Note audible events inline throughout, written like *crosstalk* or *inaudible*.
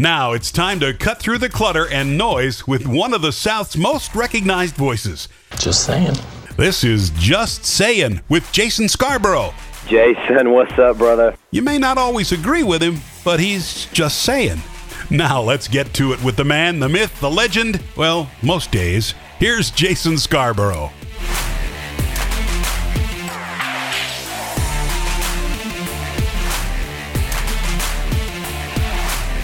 Now it's time to cut through the clutter and noise with one of the South's most recognized voices. Just saying. This is Just Saying with Jason Scarborough. Jason, what's up, brother? You may not always agree with him, but he's just saying. Now let's get to it with the man, the myth, the legend. Well, most days. Here's Jason Scarborough.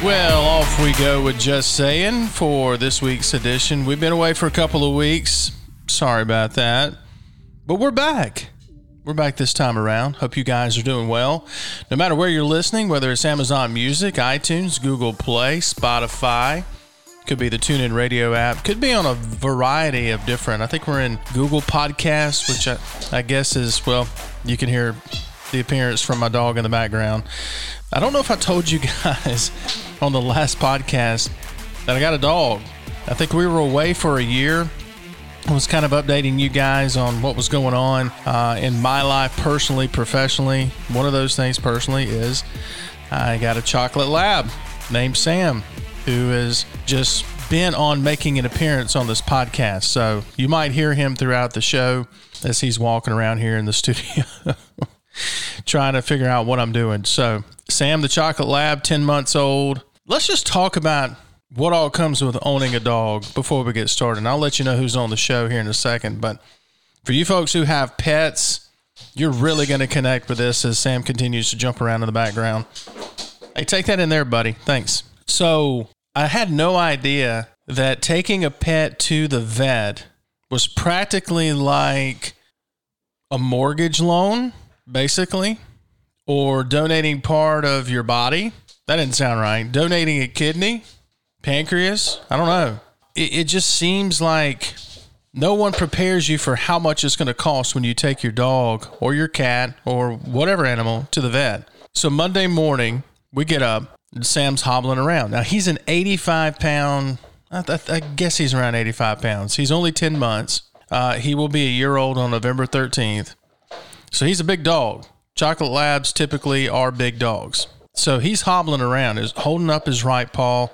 Well, off we go with Just Saying for this week's edition. We've been away for a couple of weeks. Sorry about that. But we're back. We're back this time around. Hope you guys are doing well. No matter where you're listening, whether it's Amazon Music, iTunes, Google Play, Spotify, could be the TuneIn Radio app, could be on a variety of different. I think we're in Google Podcasts, which I, I guess is, well, you can hear the appearance from my dog in the background. I don't know if I told you *laughs* guys on the last podcast that I got a dog. I think we were away for a year. I was kind of updating you guys on what was going on uh, in my life personally, professionally. One of those things personally is I got a chocolate lab named Sam who is just bent on making an appearance on this podcast. So you might hear him throughout the show as he's walking around here in the *laughs* studio. Trying to figure out what I'm doing. So, Sam the Chocolate Lab, 10 months old. Let's just talk about what all comes with owning a dog before we get started. And I'll let you know who's on the show here in a second. But for you folks who have pets, you're really going to connect with this as Sam continues to jump around in the background. Hey, take that in there, buddy. Thanks. So, I had no idea that taking a pet to the vet was practically like a mortgage loan basically, or donating part of your body. That didn't sound right. Donating a kidney, pancreas. I don't know. It, it just seems like no one prepares you for how much it's going to cost when you take your dog or your cat or whatever animal to the vet. So Monday morning, we get up. Sam's hobbling around. Now he's an 85 pound. I, I, guess he's around 85 pounds. He's only 10 months. Uh, he will be a year old on November 13th. So he's a big dog. Chocolate labs typically are big dogs. So he's hobbling around, is holding up his right paw,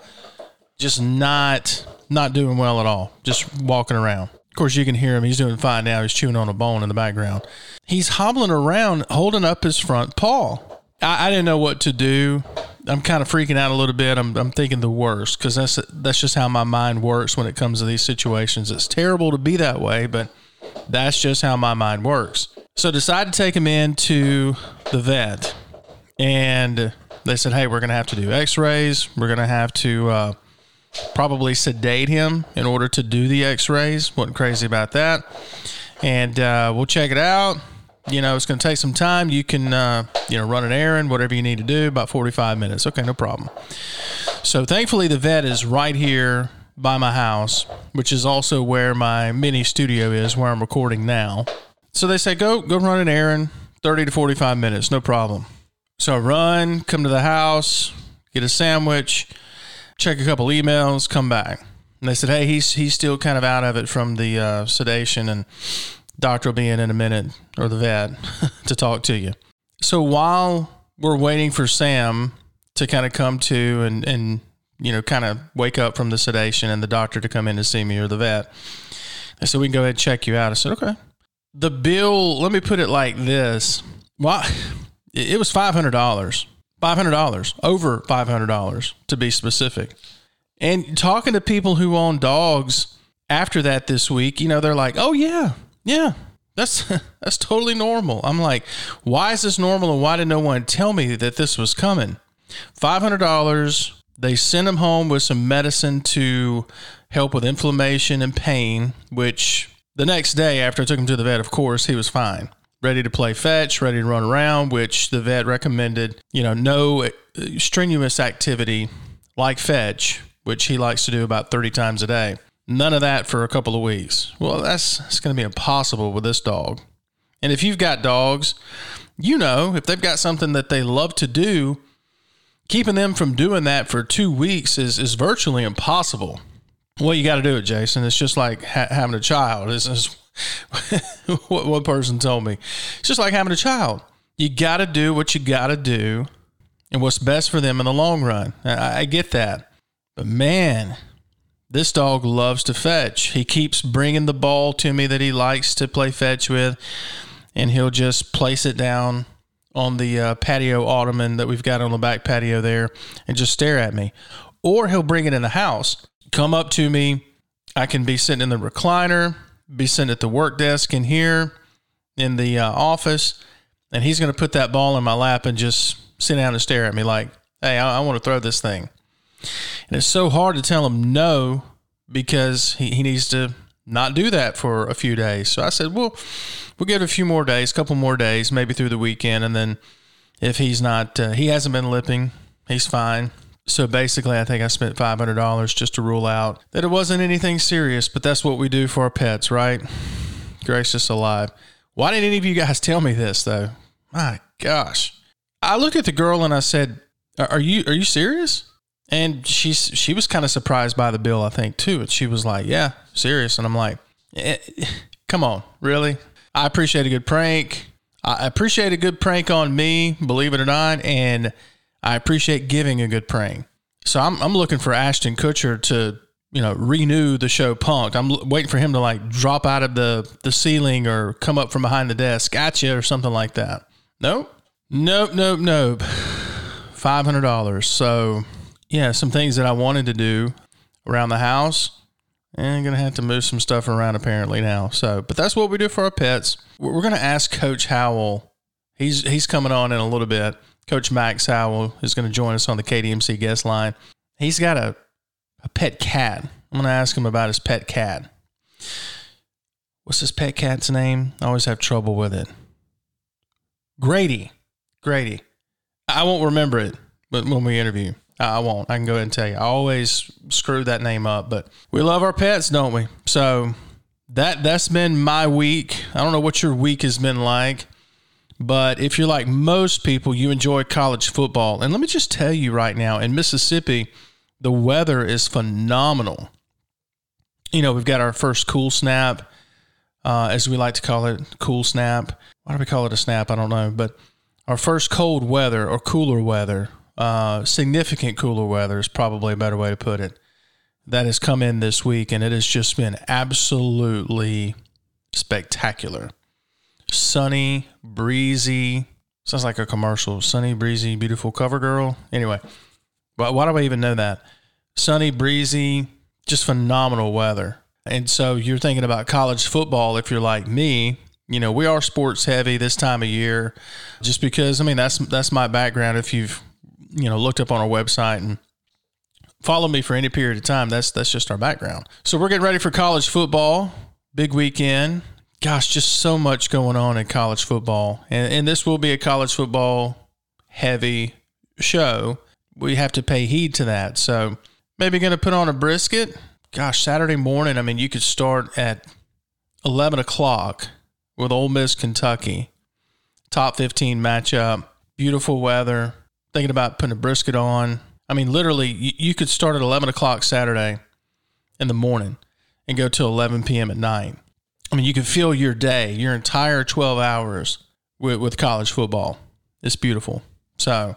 just not not doing well at all. Just walking around. Of course, you can hear him. He's doing fine now. He's chewing on a bone in the background. He's hobbling around, holding up his front paw. I, I didn't know what to do. I'm kind of freaking out a little bit. I'm, I'm thinking the worst because that's that's just how my mind works when it comes to these situations. It's terrible to be that way, but that's just how my mind works. So decided to take him in to the vet, and they said, "Hey, we're going to have to do X-rays. We're going to have to uh, probably sedate him in order to do the X-rays." wasn't crazy about that, and uh, we'll check it out. You know, it's going to take some time. You can, uh, you know, run an errand, whatever you need to do, about 45 minutes. Okay, no problem. So thankfully, the vet is right here by my house, which is also where my mini studio is, where I'm recording now. So they say, go, go run an errand, 30 to 45 minutes, no problem. So I run, come to the house, get a sandwich, check a couple emails, come back. And they said, hey, he's, he's still kind of out of it from the uh, sedation, and doctor will be in in a minute, or the vet, *laughs* to talk to you. So while we're waiting for Sam to kind of come to and, and you know, kind of wake up from the sedation and the doctor to come in to see me or the vet, they said, we can go ahead and check you out. I said, okay the bill, let me put it like this. Well, it was $500. $500, over $500 to be specific. And talking to people who own dogs after that this week, you know, they're like, "Oh yeah. Yeah. That's *laughs* that's totally normal." I'm like, "Why is this normal and why did no one tell me that this was coming?" $500, they sent him home with some medicine to help with inflammation and pain, which the next day, after I took him to the vet, of course, he was fine, ready to play fetch, ready to run around, which the vet recommended, you know, no uh, strenuous activity like fetch, which he likes to do about 30 times a day. None of that for a couple of weeks. Well, that's, that's going to be impossible with this dog. And if you've got dogs, you know, if they've got something that they love to do, keeping them from doing that for two weeks is, is virtually impossible. Well, you got to do it, Jason. It's just like ha- having a child. This is *laughs* what one person told me. It's just like having a child. You got to do what you got to do and what's best for them in the long run. I, I get that. But man, this dog loves to fetch. He keeps bringing the ball to me that he likes to play fetch with, and he'll just place it down on the uh, patio ottoman that we've got on the back patio there and just stare at me. Or he'll bring it in the house, come up to me. I can be sitting in the recliner, be sitting at the work desk in here in the uh, office, and he's going to put that ball in my lap and just sit down and stare at me like, hey, I, I want to throw this thing. And it's so hard to tell him no because he, he needs to not do that for a few days. So I said, well, we'll give it a few more days, a couple more days, maybe through the weekend. And then if he's not, uh, he hasn't been lipping, he's fine. So basically, I think I spent $500 just to rule out that it wasn't anything serious, but that's what we do for our pets, right? Gracious alive. Why didn't any of you guys tell me this though? My gosh. I looked at the girl and I said, "Are you are you serious?" And she's she was kind of surprised by the bill, I think, too. And she was like, "Yeah, serious." And I'm like, eh, "Come on, really?" I appreciate a good prank. I appreciate a good prank on me, believe it or not, and I appreciate giving a good praying. So I'm I'm looking for Ashton Kutcher to you know renew the show Punk'd. I'm waiting for him to like drop out of the the ceiling or come up from behind the desk at you or something like that. Nope, nope, nope, nope. *sighs* Five hundred dollars. So yeah, some things that I wanted to do around the house. And I'm gonna have to move some stuff around apparently now. So, but that's what we do for our pets. We're gonna ask Coach Howell. He's he's coming on in a little bit. Coach Max Howell is going to join us on the KDMC guest line. He's got a a pet cat. I'm going to ask him about his pet cat. What's his pet cat's name? I always have trouble with it. Grady. Grady. I won't remember it, but when we interview. I won't. I can go ahead and tell you. I always screw that name up, but we love our pets, don't we? So that that's been my week. I don't know what your week has been like, but if you're like most people, you enjoy college football. And let me just tell you right now, in Mississippi, the weather is phenomenal. You know, we've got our first cool snap, uh, as we like to call it, cool snap. Why do we call it a snap? I don't know, but our first cold weather or cooler weather uh, significant cooler weather is probably a better way to put it. That has come in this week, and it has just been absolutely spectacular. Sunny, breezy. Sounds like a commercial. Sunny, breezy, beautiful CoverGirl. Anyway, why, why do I even know that? Sunny, breezy, just phenomenal weather. And so you're thinking about college football if you're like me, you know, we are sports heavy this time of year just because I mean that's that's my background if you've you know looked up on our website and followed me for any period of time, that's that's just our background. So we're getting ready for college football, big weekend. Gosh, just so much going on in college football, and and this will be a college football heavy show. We have to pay heed to that. So maybe going to put on a brisket. Gosh, Saturday morning. I mean, you could start at eleven o'clock with Ole Miss, Kentucky, top fifteen matchup. Beautiful weather thinking about putting a brisket on. I mean, literally, you, you could start at 11 o'clock Saturday in the morning and go till 11 p.m. at night. I mean, you can fill your day, your entire 12 hours with, with college football. It's beautiful. So,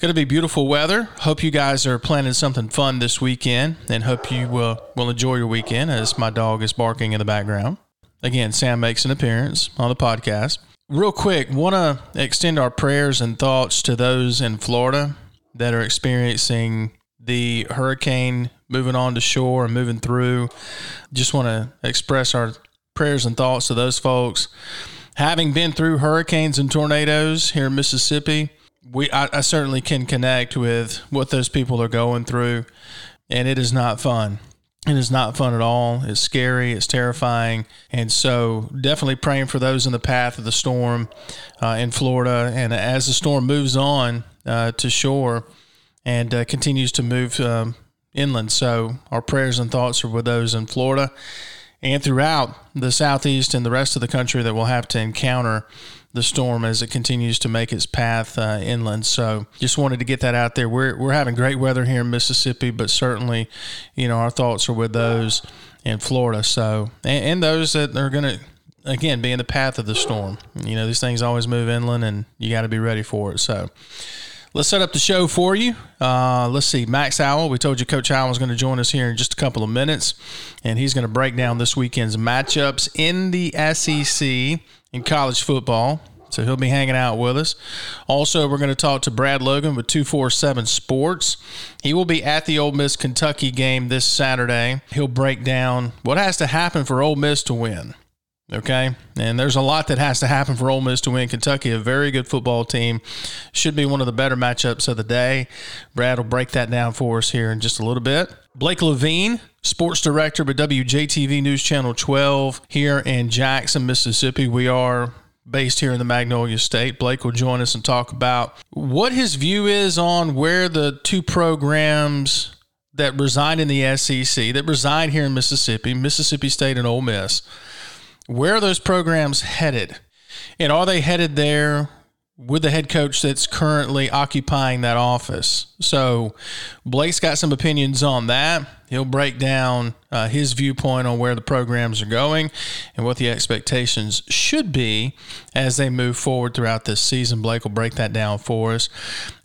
going to be beautiful weather. Hope you guys are planning something fun this weekend and hope you will, will enjoy your weekend as my dog is barking in the background. Again, Sam makes an appearance on the podcast. Real quick, want to extend our prayers and thoughts to those in Florida that are experiencing the hurricane moving on to shore and moving through. Just want to express our prayers and thoughts to those folks. Having been through hurricanes and tornadoes here in Mississippi, we I, I certainly can connect with what those people are going through, and it is not fun. It is not fun at all. It's scary. It's terrifying. And so, definitely praying for those in the path of the storm uh, in Florida. And as the storm moves on uh, to shore and uh, continues to move um, inland, so our prayers and thoughts are with those in Florida and throughout the southeast and the rest of the country that will have to encounter the storm as it continues to make its path uh, inland. So just wanted to get that out there. We're, we're having great weather here in Mississippi, but certainly, you know, our thoughts are with those in Florida. So, and, and those that are going to, again, be in the path of the storm. You know, these things always move inland and you got to be ready for it. So Let's set up the show for you. Uh, let's see, Max Howell. We told you Coach Howell was going to join us here in just a couple of minutes, and he's going to break down this weekend's matchups in the SEC in college football. So he'll be hanging out with us. Also, we're going to talk to Brad Logan with 247 Sports. He will be at the Ole Miss Kentucky game this Saturday. He'll break down what has to happen for Ole Miss to win. Okay. And there's a lot that has to happen for Ole Miss to win. Kentucky, a very good football team, should be one of the better matchups of the day. Brad will break that down for us here in just a little bit. Blake Levine, sports director with WJTV News Channel 12 here in Jackson, Mississippi. We are based here in the Magnolia State. Blake will join us and talk about what his view is on where the two programs that reside in the SEC, that reside here in Mississippi, Mississippi State and Ole Miss, where are those programs headed? And are they headed there with the head coach that's currently occupying that office? So Blake's got some opinions on that. He'll break down uh, his viewpoint on where the programs are going and what the expectations should be as they move forward throughout this season. Blake will break that down for us.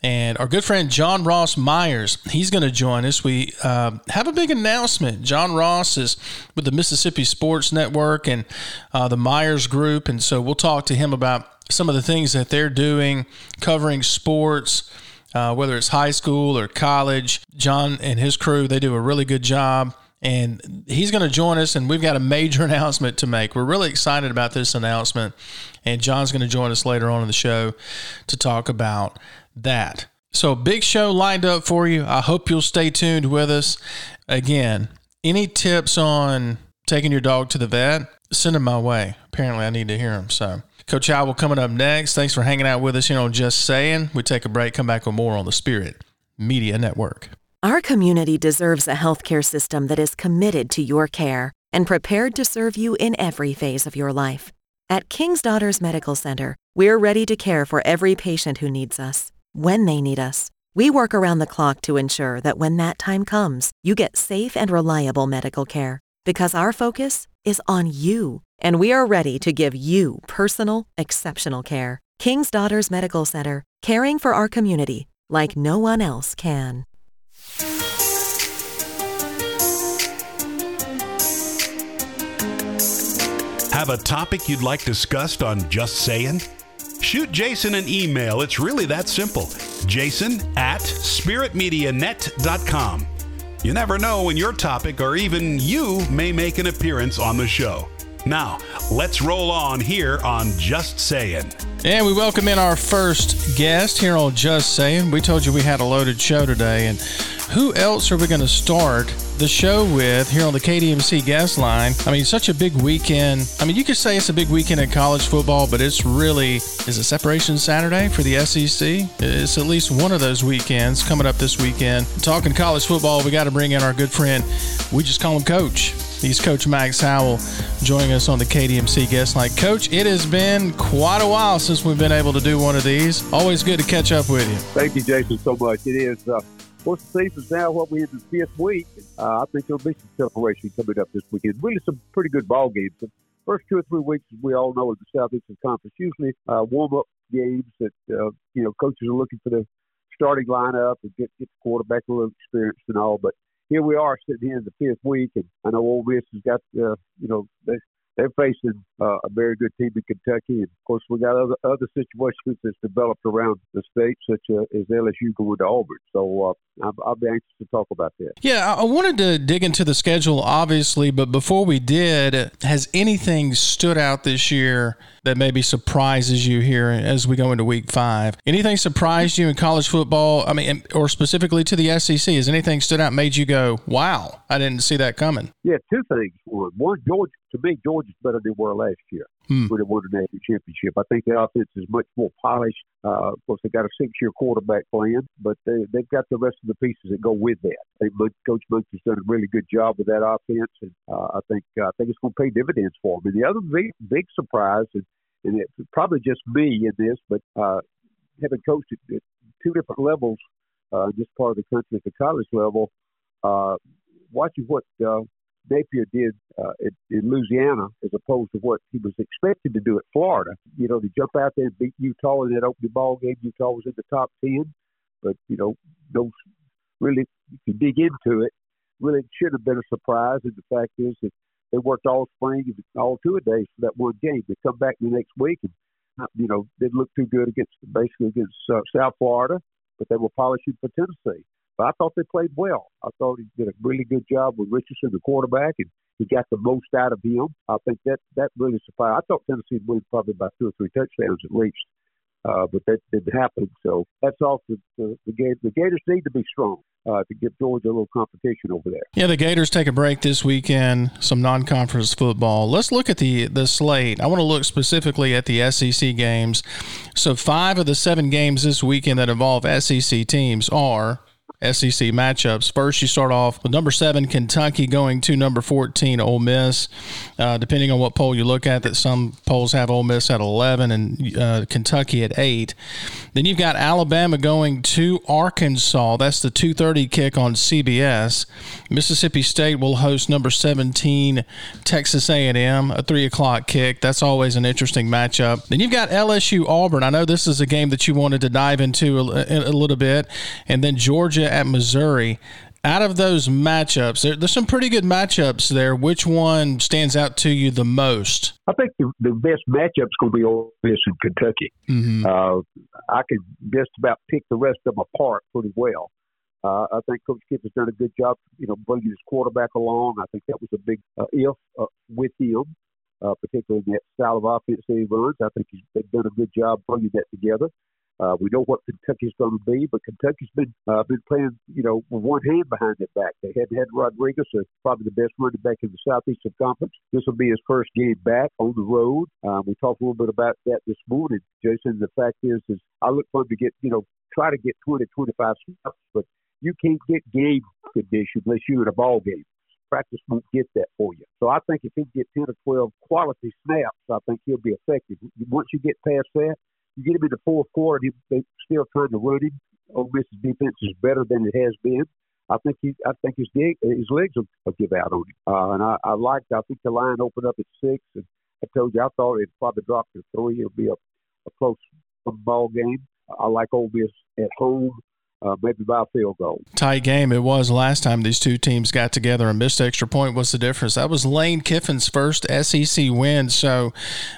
And our good friend John Ross Myers, he's going to join us. We uh, have a big announcement. John Ross is with the Mississippi Sports Network and uh, the Myers Group. And so we'll talk to him about some of the things that they're doing, covering sports uh, whether it's high school or college. John and his crew, they do a really good job. And he's going to join us, and we've got a major *laughs* announcement to make. We're really excited about this announcement, and John's going to join us later on in the show to talk about that. So, big show lined up for you. I hope you'll stay tuned with us. Again, any tips on taking your dog to the vet, send them my way. Apparently, I need to hear them. So, Coach Howell coming up next. Thanks for hanging out with us here on Just Saying. We take a break, come back with more on the Spirit Media Network. Our community deserves a healthcare system that is committed to your care and prepared to serve you in every phase of your life. At King's Daughters Medical Center, we're ready to care for every patient who needs us, when they need us. We work around the clock to ensure that when that time comes, you get safe and reliable medical care because our focus is on you and we are ready to give you personal, exceptional care. King's Daughters Medical Center, caring for our community like no one else can. Have a topic you'd like discussed on Just Saying? Shoot Jason an email. It's really that simple. Jason at spiritmedianet.com. You never know when your topic or even you may make an appearance on the show. Now, let's roll on here on Just Saying. And we welcome in our first guest here on Just Saying. We told you we had a loaded show today, and who else are we going to start the show with here on the KDMC guest line? I mean, such a big weekend. I mean, you could say it's a big weekend in college football, but it's really is it Separation Saturday for the SEC? It's at least one of those weekends coming up this weekend. Talking college football, we got to bring in our good friend. We just call him Coach. He's Coach Max Howell joining us on the KDMC guest line. Coach, it has been quite a while since we've been able to do one of these. Always good to catch up with you. Thank you, Jason, so much. It is. Uh, what's the season's now? What we in the fifth week? Uh, I think there'll be some separation coming up this weekend. Really, some pretty good ball games. The first two or three weeks, as we all know, in the Southeastern Conference, usually uh, warm up games that uh, you know coaches are looking for the starting lineup and get get the quarterback a little experience and all. But here we are sitting here in the fifth week, and I know Ole Miss has got uh, you know they they're facing uh, a very good team in Kentucky, and of course we got other other situations that's developed around the state, such uh, as LSU going to Auburn. So uh, I'll, I'll, be anxious to talk about that. Yeah, I wanted to dig into the schedule, obviously, but before we did, has anything stood out this year that maybe surprises you here as we go into Week Five? Anything surprised you in college football? I mean, or specifically to the SEC? Has anything stood out, made you go, "Wow, I didn't see that coming"? Yeah, two things. One, Georgia. To me, Georgia's better than were last year hmm. when they won the national championship. I think the offense is much more polished. Uh, of course, they got a six-year quarterback plan, but they, they've got the rest of the pieces that go with that. I think Coach Munch has done a really good job with that offense, and uh, I think uh, I think it's going to pay dividends for them. And the other big, big surprise, and, and it's probably just me in this, but uh, having coached at, at two different levels, uh, this part of the country at the college level, uh, watching what uh, Napier did uh, in, in Louisiana as opposed to what he was expected to do at Florida. You know, to jump out there and beat Utah in that opening ball game. Utah was in the top ten. But you know, those really, you dig into it, really should have been a surprise. And the fact is that they worked all spring and all two a days for that one game. They come back the next week and you know didn't look too good against basically against uh, South Florida, but they were polishing for Tennessee. But I thought they played well. I thought he did a really good job with Richardson, the quarterback, and he got the most out of him. I think that that really surprised. I thought Tennessee would win probably by two or three touchdowns at least uh, but that didn't happen. So that's off the, the, the, the Gators need to be strong uh, to give Georgia a little competition over there. Yeah, the Gators take a break this weekend. Some non-conference football. Let's look at the the slate. I want to look specifically at the SEC games. So five of the seven games this weekend that involve SEC teams are SEC matchups. First, you start off with number seven Kentucky going to number fourteen Ole Miss. Uh, depending on what poll you look at, that some polls have Ole Miss at eleven and uh, Kentucky at eight. Then you've got Alabama going to Arkansas. That's the two thirty kick on CBS. Mississippi State will host number seventeen Texas A and M, a three o'clock kick. That's always an interesting matchup. Then you've got LSU Auburn. I know this is a game that you wanted to dive into a, a little bit, and then Georgia at Missouri. Out of those matchups, there, there's some pretty good matchups there. Which one stands out to you the most? I think the, the best matchup's going to be Ole Miss and Kentucky. Mm-hmm. Uh, I can just about pick the rest of them apart pretty well. Uh, I think Coach Kiff has done a good job, you know, bringing his quarterback along. I think that was a big uh, if uh, with him, uh, particularly in that style of offense that he runs. I think he's they've done a good job bringing that together. Uh, we know what Kentucky's going to be, but Kentucky's been uh, been playing, you know, with one hand behind their back. They hadn't had Rodriguez, uh, probably the best running back in the Southeastern Conference. This will be his first game back on the road. Um, we talked a little bit about that this morning, Jason. The fact is, is I look for him to get, you know, try to get 20, 25 snaps, but you can't get game condition unless you're in a ball game practice won't get that for you. So I think if he get 10 or 12 quality snaps, I think he'll be effective. Once you get past that, you get him in the fourth quarter, they still trying to run him. Ole Miss's defense is better than it has been. I think he, I think his his legs will, will give out on him. Uh, and I, I liked. I think the line opened up at six, and I told you I thought it'd probably drop to three. It'll be a, a close ball game. I like Ole Miss at home uh, maybe by a field goal. Tight game it was last time these two teams got together and missed extra point. What's the difference? That was Lane Kiffin's first SEC win, so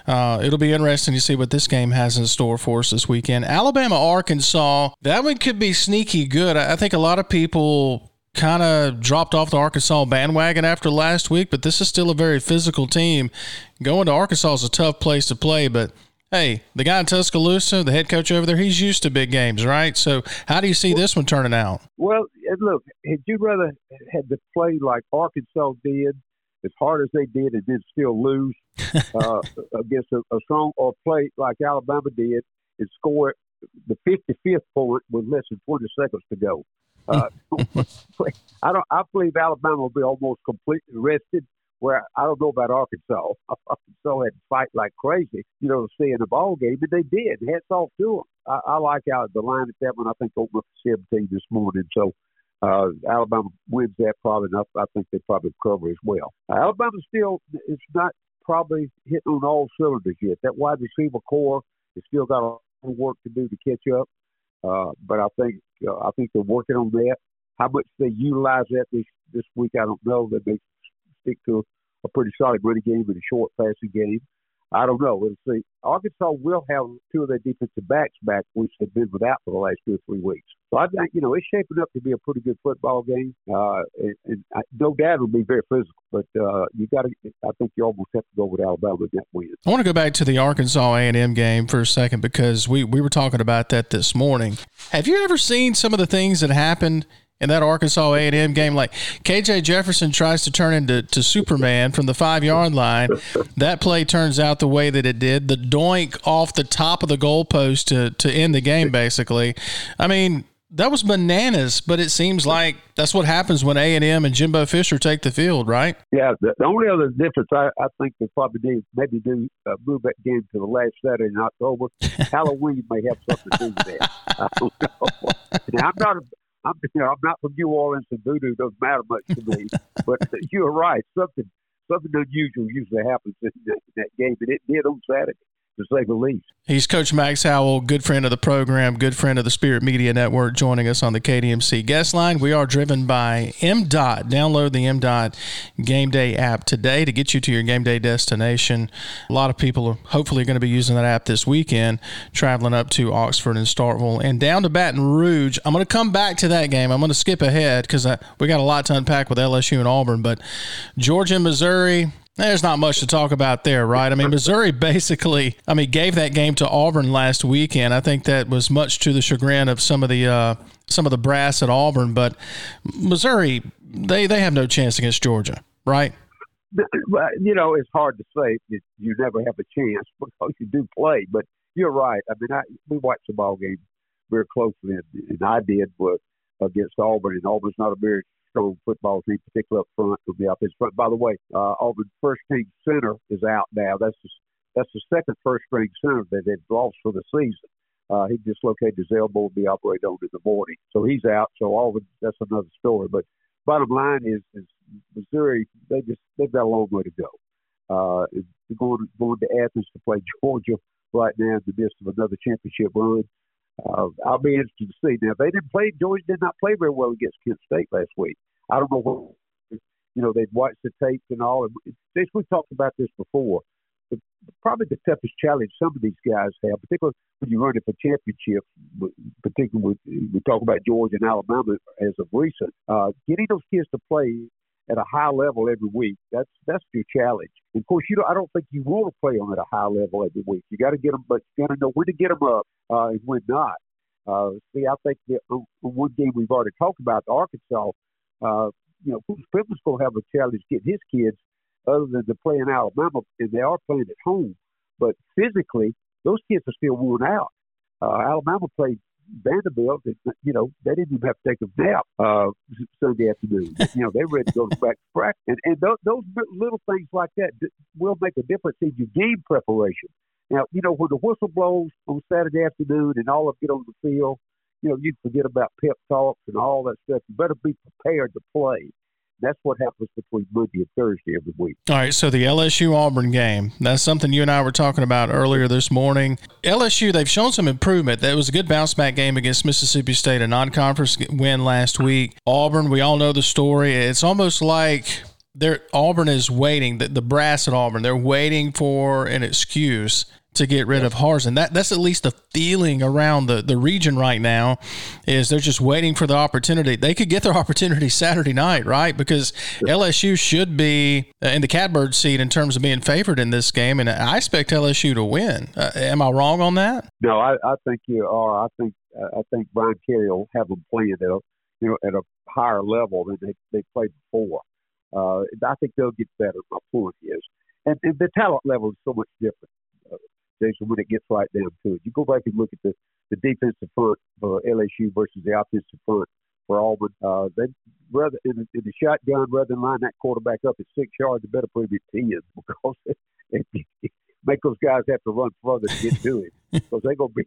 uh, it'll be interesting to see what this game has in store for us this weekend. Alabama, Arkansas, that one could be sneaky good. I think a lot of people kind of dropped off the Arkansas bandwagon after last week, but this is still a very physical team. Going to Arkansas is a tough place to play, but hey, the guy in Tuscaloosa, the head coach over there, he's used to big games, right? So how do you see this one turning out? Well, look, had you rather had to play like Arkansas did, as hard as they did, and then still lose *laughs* uh, against a, a strong, or play like Alabama did and score the 55th point with less than 20 seconds to go? Uh, *laughs* *laughs* I don't. I believe Alabama will be almost completely rested where I don't know about Arkansas. *laughs* Arkansas had to fight like crazy, you know, to stay in the ball game, but they did. Hats off to them. I, I like out the line at that one. I think over 17 this morning. So uh, Alabama wins that probably enough. I think they probably cover as well. Uh, Alabama still is not probably hitting on all cylinders yet. That wide receiver core has still got a lot of work to do to catch up. Uh, but I think uh, I think they're working on that. How much they utilize that this this week, I don't know. They may stick to a pretty solid running game and a short passing game. I don't know. We'll see. Arkansas will have two of their defensive backs back, which they've been without for the last two or three weeks. So I think you know it's shaping up to be a pretty good football game, uh, and, and I, no doubt it'll be very physical. But uh, you got to, I think you almost have to go with Alabama in that win. I want to go back to the Arkansas A and M game for a second because we we were talking about that this morning. Have you ever seen some of the things that happened? In that Arkansas A&M game. Like KJ Jefferson tries to turn into to Superman from the five yard line. That play turns out the way that it did. The doink off the top of the goalpost to to end the game. Basically, I mean. That was bananas, but it seems like that's what happens when A and M and Jimbo Fisher take the field, right? Yeah. The, the only other difference I, I think they probably do maybe do uh, move that game to the last Saturday in October. *laughs* Halloween may have something to do with that. I don't know. *laughs* Now, I'm not a, I'm, you know, I'm not from New Orleans, and voodoo doesn't matter much to me. *laughs* but uh, you're right. Something something unusual usually happens in that, in that game, and it did on Saturday. To say the least. He's Coach Max Howell, good friend of the program, good friend of the Spirit Media Network, joining us on the KDMC guest line. We are driven by MDOT. Download the MDOT Game Day app today to get you to your game day destination. A lot of people are hopefully going to be using that app this weekend, traveling up to Oxford and Starkville and down to Baton Rouge. I'm going to come back to that game. I'm going to skip ahead because we got a lot to unpack with LSU and Auburn, but Georgia, and Missouri, there's not much to talk about there, right? I mean, Missouri basically, I mean, gave that game to Auburn last weekend. I think that was much to the chagrin of some of the uh, some of the brass at Auburn, but Missouri, they they have no chance against Georgia, right? You know, it's hard to say. that You never have a chance because you do play, but you're right. I mean, I, we watched the ball game very closely, and, I did, but against Auburn, and Auburn's not a very strong football team, particularly up front, will be offensive front. By the way, uh, Auburn first team center is out now. That's the, that's the second first string center that they've lost for the season. Uh, he dislocated his elbow will be operated on in the morning, so he's out. So Auburn, that's another story. But bottom line is, is Missouri, they just they've got a long way to go. Uh, going going to Athens to play Georgia right now in the midst of another championship run. Uh, I'll be interested to see. Now they didn't play. Georgia did not play very well against Kent State last week. I don't know what you know. They've watched the tapes and all. And we talked about this before. But probably the toughest challenge some of these guys have, particularly when you're running for championships, particularly with, we talk about Georgia and Alabama as of recent, uh, getting those kids to play at a high level every week. That's that's your challenge. And of course, you don't, I don't think you want to play on at a high level every week. You got to get them, but you got to know when to get them up uh, and when not. Uh, see, I think that uh, one game we've already talked about, Arkansas. Uh, you know, Pittman's going to have a challenge getting his kids, other than to play in Alabama, and they are playing at home. But physically, those kids are still worn out. Uh, Alabama played Vanderbilt, you know, they didn't even have to take a nap uh, Sunday afternoon. *laughs* you know, they're ready to go to practice. And, and those, those little things like that will make a difference in your game preparation. Now, you know, when the whistle blows on Saturday afternoon and all of get on the field, you know, you forget about pep talks and all that stuff. You better be prepared to play. That's what happens between Monday and Thursday every week. All right, so the LSU Auburn game, that's something you and I were talking about earlier this morning. LSU, they've shown some improvement. That was a good bounce back game against Mississippi State, a non conference win last week. Auburn, we all know the story. It's almost like they're Auburn is waiting, the, the brass at Auburn, they're waiting for an excuse to get rid of Harsin. That that's at least the feeling around the, the region right now is they're just waiting for the opportunity. They could get their *laughs* opportunity Saturday night, right? Because LSU should be in the catbird seat in terms of being favored in this game, and I expect LSU to win. Uh, am I wrong on that? No, I, I think you are. I think I think Brian Kelly will have them playing at a you know at a higher level than they they played before. Uh, I think they'll get better. My point is, and, and the talent level is so much different. Jason, when it gets right down to it. You go back and look at the, the defensive front for LSU versus the offensive front for Auburn. Uh, they rather in the, in the shotgun, rather than line that quarterback up at six yards, they better put him at *laughs* ten because it, *laughs* it, make those guys have to run further to get to him *laughs* because they're gonna be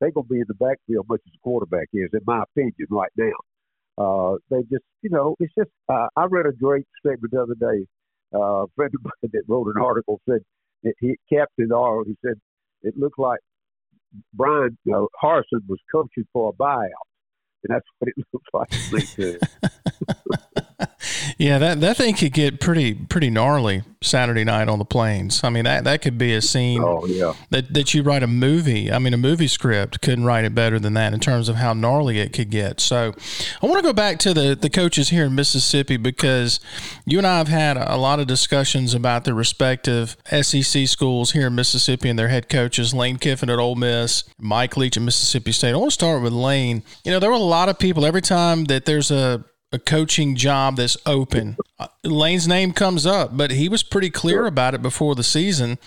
they're gonna be in the backfield much as the quarterback is, in my opinion, right now. Uh, they just, you know, it's just. Uh, I read a great statement the other day. Uh, a friend of mine that wrote an article said he captain all. He said it looked like Brian you know, Harsin was coaching for a buyout, and that's what it *laughs* looks like to me too. *laughs* yeah, that that thing could get pretty pretty gnarly Saturday night on the plains. I mean that that could be a scene oh, yeah. that that you write a movie. I mean a movie script couldn't write it better than that in terms of how gnarly it could get. So I want to go back to the the coaches here in Mississippi because you and I have had a lot of discussions about the respective SEC schools here in Mississippi and their head coaches, Lane Kiffin at Ole Miss, Mike Leach at Mississippi State. I want to start with Lane. You know, there were a lot of people every time that there's a a coaching job that's open. Uh, Lane's name comes up, but he was pretty clear about it before the season.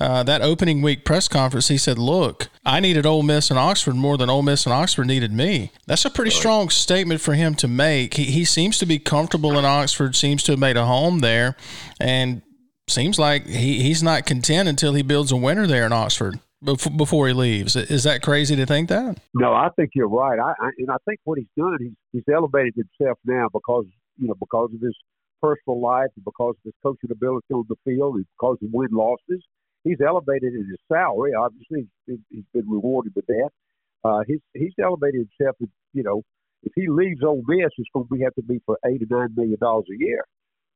Uh, that opening week press conference, he said, "Look, I needed Ole Miss and Oxford more than Ole Miss and Oxford needed me." That's a pretty strong statement for him to make. He, he seems to be comfortable in Oxford, seems to have made a home there, and seems like he, he's not content until he builds a winner there in Oxford before he leaves. Is that crazy to think that? No, I think you're right. I, I and I think what he's done, he's he's elevated himself now because you know because of his personal life and because of his coaching ability on the field and because of win losses. he's elevated in his salary. Obviously, he's, he's been rewarded with that. Uh, he's he's elevated himself. You know, if he leaves Ole Miss, it's going to be, have to be for eight or nine million dollars a year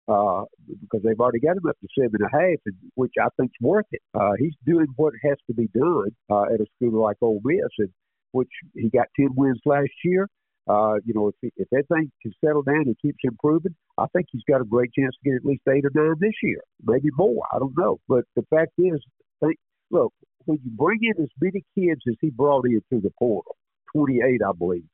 uh, because they've already got him up to seven a half, and, which I think's worth it. Uh, he's doing what has to be done uh, at a school like Ole Miss, and which he got ten wins last year. Uh, you know, if if that thing can settle down and keeps improving, I think he's got a great chance to get at least eight or nine this year, maybe more. I don't know, but the fact is, think, look, when you bring in as many kids as he brought in through the portal, 28, I believe,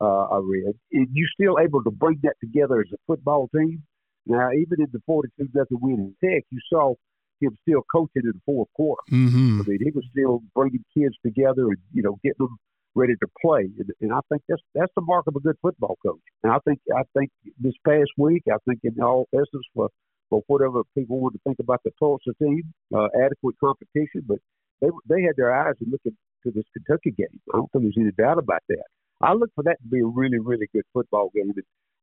uh, I read, and you still able to bring that together as a football team. Now, even in the 42 nothing win in Tech, you saw him still coaching in the fourth quarter. Mm-hmm. I mean, he was still bringing kids together and you know getting them ready to play, and, and I think that's that's the mark of a good football coach. And I think I think this past week, I think in all essence for for whatever people want to think about the Tulsa team, uh, adequate competition, but they they had their eyes looking to this Kentucky game. I don't think there's any doubt about that. I look for that to be a really, really good football game.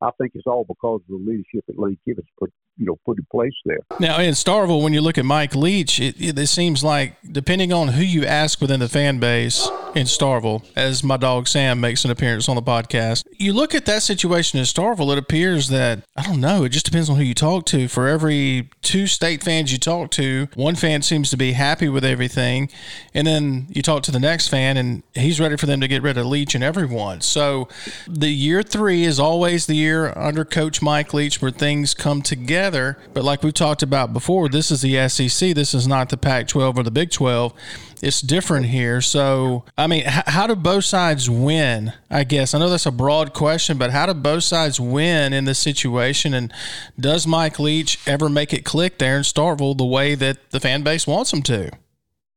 I think it's all because of the leadership that Lane Kiffin's put, you know, put in place there. Now in Starkville, when you look at Mike Leach, it, it, it seems like depending on who you ask within the fan base in Starkville, as my dog Sam makes an appearance on the podcast, you look at that situation in Starkville. It appears that I don't know. It just depends on who you talk to. For every two state fans you talk to, one fan seems to be happy with everything, and then you talk to the next fan, and he's ready for them to get rid of Leach and everyone. So the year three is always the year under Coach Mike Leach where things come together. But like we talked about before, this is the SEC. This is not the Pac 12 or the Big 12. It's different here. So, I mean, h- how do both sides win? I guess. I know that's a broad question, but how do both sides win in this situation? And does Mike Leach ever make it click there in Starkville the way that the fan base wants him to?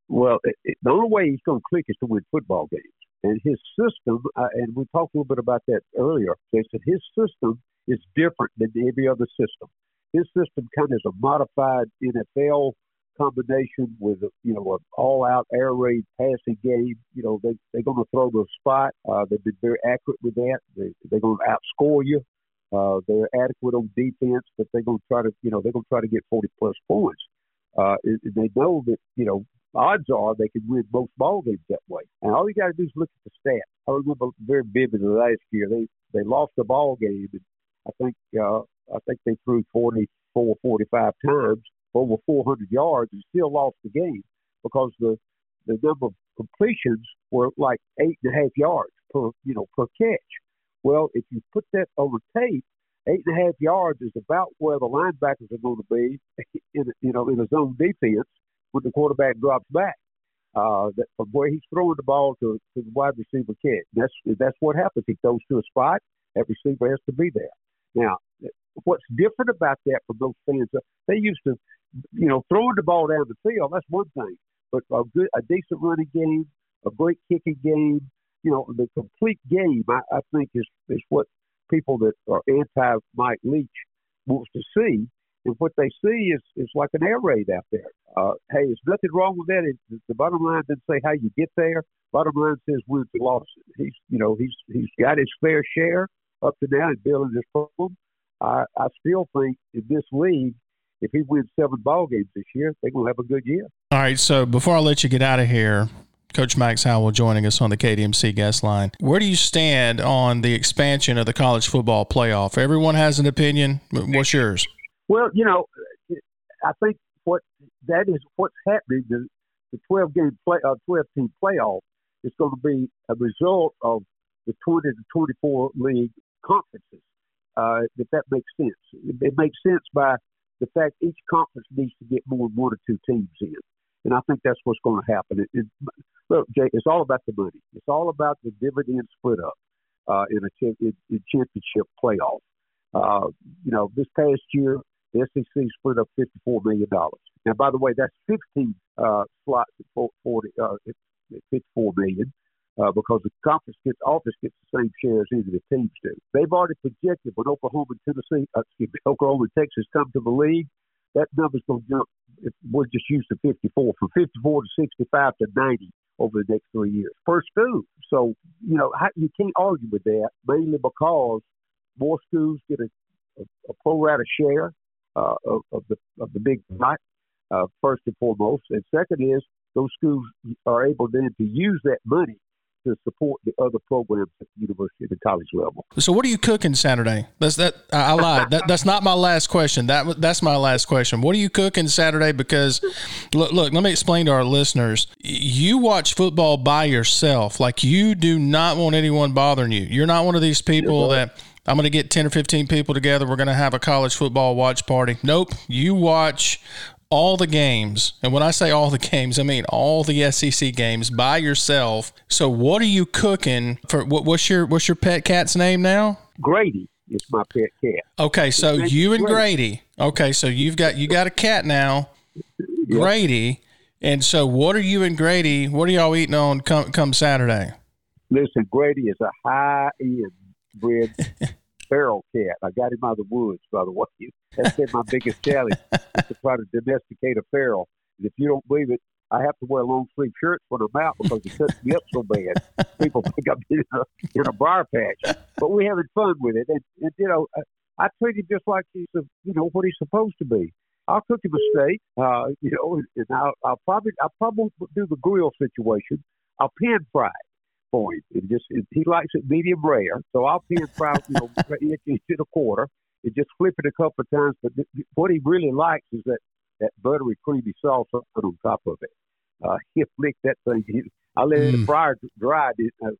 Well, it, it, the only way he's going to click is to win football games. And his system, uh, and we talked a little bit about that earlier, they said his system is different than every other system. His system kind of is a modified NFL combination with you know an all-out air raid passing game. You know they they're going to throw the spot. Uh, they've been very accurate with that. They, they're going to outscore you. Uh, they're adequate on defense, but they're going to try to you know they're going to try to get 40 plus points. Uh, and they know that you know odds are they can win most ball games that way. And all you got to do is look at the stats. I remember very vividly last year they they lost the ball game. And I think uh, I think they threw 44, 45 times over 400 yards and still lost the game because the the number of completions were like eight and a half yards per you know per catch. Well, if you put that over tape, eight and a half yards is about where the linebackers are going to be *laughs* in you know in a zone defense when the quarterback drops back. Uh, that where he's throwing the ball to, to the wide receiver catch. That's that's what happens. He goes to a spot, that receiver has to be there. Now, what's different about that for those fans? They used to, you know, throwing the ball down the field. That's one thing, but a good, a decent running game, a great kicking game, you know, the complete game. I, I think is is what people that are anti Mike Leach wants to see. And what they see is, is like an air raid out there. Uh, hey, there's nothing wrong with that. It, the bottom line doesn't say how you get there. Bottom line says and losses. He's, you know, he's he's got his fair share up to now in building this program. I, I still think in this league, if he wins seven ball games this year, they're to have a good year. All right. So before I let you get out of here, Coach Max Howell joining us on the KDMC guest line. Where do you stand on the expansion of the college football playoff? Everyone has an opinion. What's yours? Well, you know, I think what that is what's happening. The, the 12 game play, uh, 12 team playoff is going to be a result of the 20 to 24 league conferences. Uh, if that makes sense, it, it makes sense by the fact each conference needs to get more than one or two teams in, and I think that's what's going to happen. It, it, look, Jay, it's all about the money. It's all about the dividend split up uh, in a in, in championship playoff. Uh, you know, this past year, the SEC split up $54 million. Now, by the way, that's 15 uh, slots at 40, uh, 54 million uh, because the conference gets office gets the same shares either the teams do. They've already projected when Oklahoma and Tennessee, uh, excuse me, *laughs* Oklahoma and Texas come to the league, that number's going to jump. If we're just used to 54, from 54 to 65 to 90 over the next three years per school. So you know how, you can't argue with that, mainly because more schools get a, a, a pro rata share uh, of, of the of the big night. uh, first and foremost. And second is those schools are able then to use that money to support the other programs at the university at the college level. So, what are you cooking Saturday? That's that. I lied. that, that's not my last question. That that's my last question. What are you cooking Saturday? Because look, look, let me explain to our listeners. You watch football by yourself. Like you do not want anyone bothering you. You're not one of these people that. I'm going to get 10 or 15 people together. We're going to have a college football watch party. Nope. You watch all the games, and when I say all the *laughs* games, I mean all the SEC games by yourself. So, what are you cooking for? What, what's your what's your pet cat's name now? Grady is my pet cat. Okay, so you and Grady. Okay, so you've got you got a cat now, Grady. And so, what are you and Grady? What are y'all eating on come come Saturday? Listen, Grady is a high end bred *laughs* feral cat. I got him out of the woods, by the way. That's been my biggest challenge to try to domesticate a feral. And if you don't believe it, I have to wear long sleeve shirts when I'm out because it cuts me up so bad. People think I'm in a, in a briar patch, but we're having fun with it. And, and you know, I, I treat him just like he's, a, you know, what he's supposed to be. I'll cook him a steak, uh, you know, and I'll, I'll probably I'll probably do the grill situation. I'll pan fry it him. It just it, he likes it medium rare, so I'll pan *laughs* fry, you know, inch, inch and a quarter, and just flip it a couple of times. But th- what he really likes is that that buttery, creamy sauce put on top of it. Uh, he'll lick that thing. He, I let mm. the fryer dry, uh,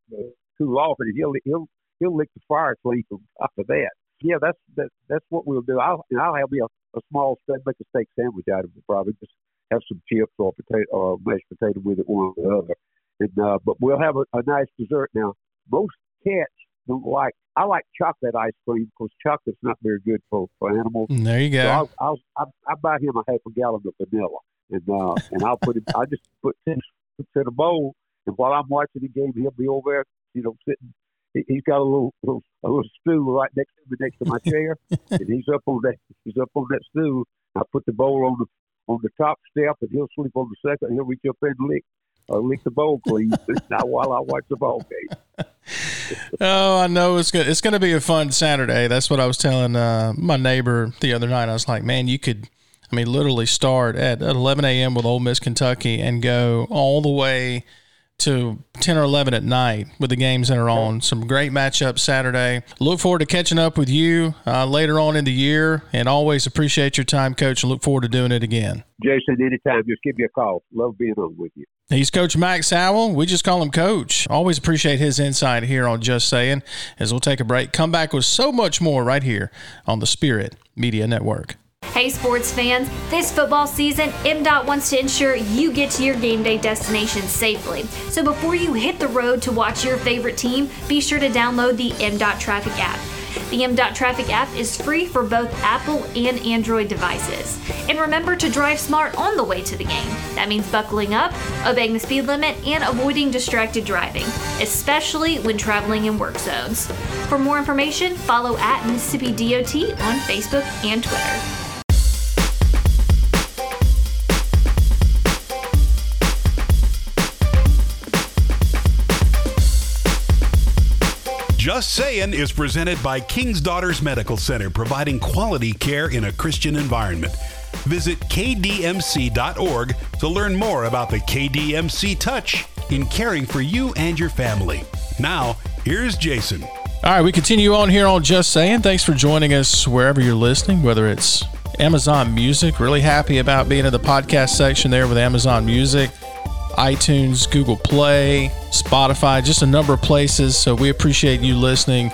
cool off, and he'll he'll he'll lick the fryer clean on top of that. Yeah, that's that, that's what we'll do. I'll and I'll have me a, a small steak, make a steak sandwich out of it. Probably just have some chips or potato or mashed potato with it, one or the other. And, uh, but we'll have a, a nice dessert now. Most cats don't like. I like chocolate ice cream because chocolate's not very good for, for animals. Mm, there you go. So I'll, I'll, I'll, I'll buy him a half a gallon of vanilla, and uh, and I'll put it. I just put ten in a bowl, and while I'm watching the game, he'll be over there, you know, sitting. He's got a little, little a little stool right next to me, next to my chair, *laughs* and he's up on that. He's up on that stool. I put the bowl on the on the top step, and he'll sleep on the second. He'll reach up and lick uh, lick the bowl clean. *laughs* not while I watch the ball game. oh, I know it's good. It's going to be a fun Saturday. That's what I was telling uh, my neighbor the other night. I was like, man, you could. I mean, literally start at 11 a.m. with Ole Miss Kentucky and go all the way to 10 or 11 at night with the games that are on. Some great matchups Saturday. Look forward to catching up with you uh, later on in the year and always appreciate your time, Coach, and look forward to doing it again. Jason, anytime, just give me a call. Love being on with you. He's Coach Max Howell. We just call him Coach. Always appreciate his insight here on Just Saying as we'll take a break. Come back with so much more right here on the Spirit Media Network. Hey, sports fans, this football season, MDOT wants to ensure you get to your game day destination safely. So before you hit the road to watch your favorite team, be sure to download the MDOT Traffic app. The MDOT Traffic app is free for both Apple and Android devices. And remember to drive smart on the way to the game. That means buckling up, obeying the speed limit, and avoiding distracted driving, especially when traveling in work zones. For more information, follow at Mississippi DOT on Facebook and Twitter. Just Saying is presented by King's Daughters Medical Center, providing quality care in a Christian environment. Visit kdmc.org to learn more about the KDMC touch in caring for you and your family. Now, here's Jason. All right, we continue on here on Just Saying. Thanks for joining us wherever you're listening, whether it's Amazon Music. Really happy about being in the podcast section there with Amazon Music iTunes, Google Play, Spotify, just a number of places. So we appreciate you listening.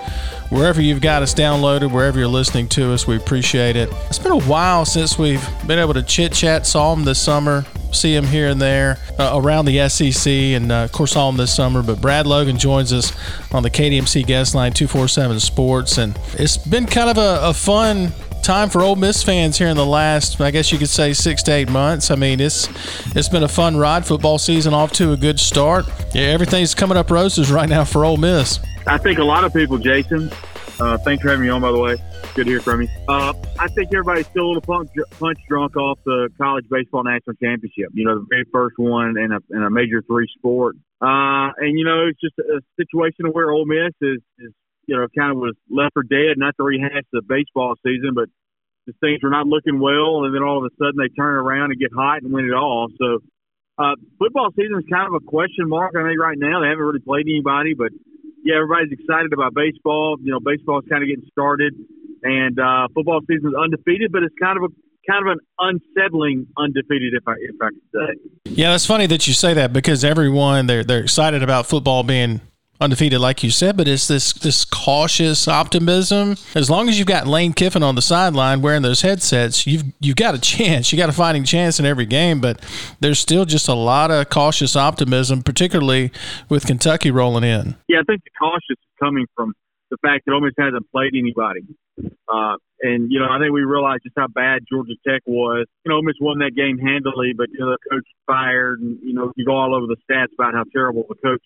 Wherever you've got us downloaded, wherever you're listening to us, we appreciate it. It's been a while since we've been able to chit chat. Saw him this summer, see him here and there uh, around the SEC, and uh, of course, saw him this summer. But Brad Logan joins us on the KDMC guest line 247 Sports, and it's been kind of a, a fun time for Ole Miss fans here in the last, I guess you could say, six to eight months. I mean, it's it's been a fun ride. Football season off to a good start. Yeah, everything's coming up roses right now for Ole Miss. I think a lot of people, Jason. Uh, thanks for having me on, by the way. Good to hear from you. Uh, I think everybody's still a little punch, punch drunk off the college baseball national championship. You know, the very first one in a, in a major three sport. Uh, and you know, it's just a situation where Ole Miss is, is you know, kind of was left for dead. Not to rehash the baseball season, but just things were not looking well, and then all of a sudden they turn around and get hot and win it all. So uh, football season is kind of a question mark. I think right now they haven't really played anybody, but yeah, everybody's excited about baseball. You know, baseball is kind of getting started, and uh, football season is undefeated, but it's kind of a kind of an unsettling undefeated, if I if I could say. Yeah, that's funny that you say that because everyone they're they're excited about football being undefeated, like you said, but it's this this cautious optimism. As long as you've got Lane Kiffin on the sideline wearing those headsets, you've you've got a *laughs* chance. You got a fighting chance in every game, but there's still just a lot of cautious optimism, particularly with Kentucky rolling in. Yeah, I think the cautious is coming from the fact that Ole Miss hasn't played anybody. Uh, and, you know, I think we realized just how bad Georgia Tech was. You know, Ole Miss won that game handily, but, you know, the coach fired. And, you know, you go all over the stats about how terrible the coach,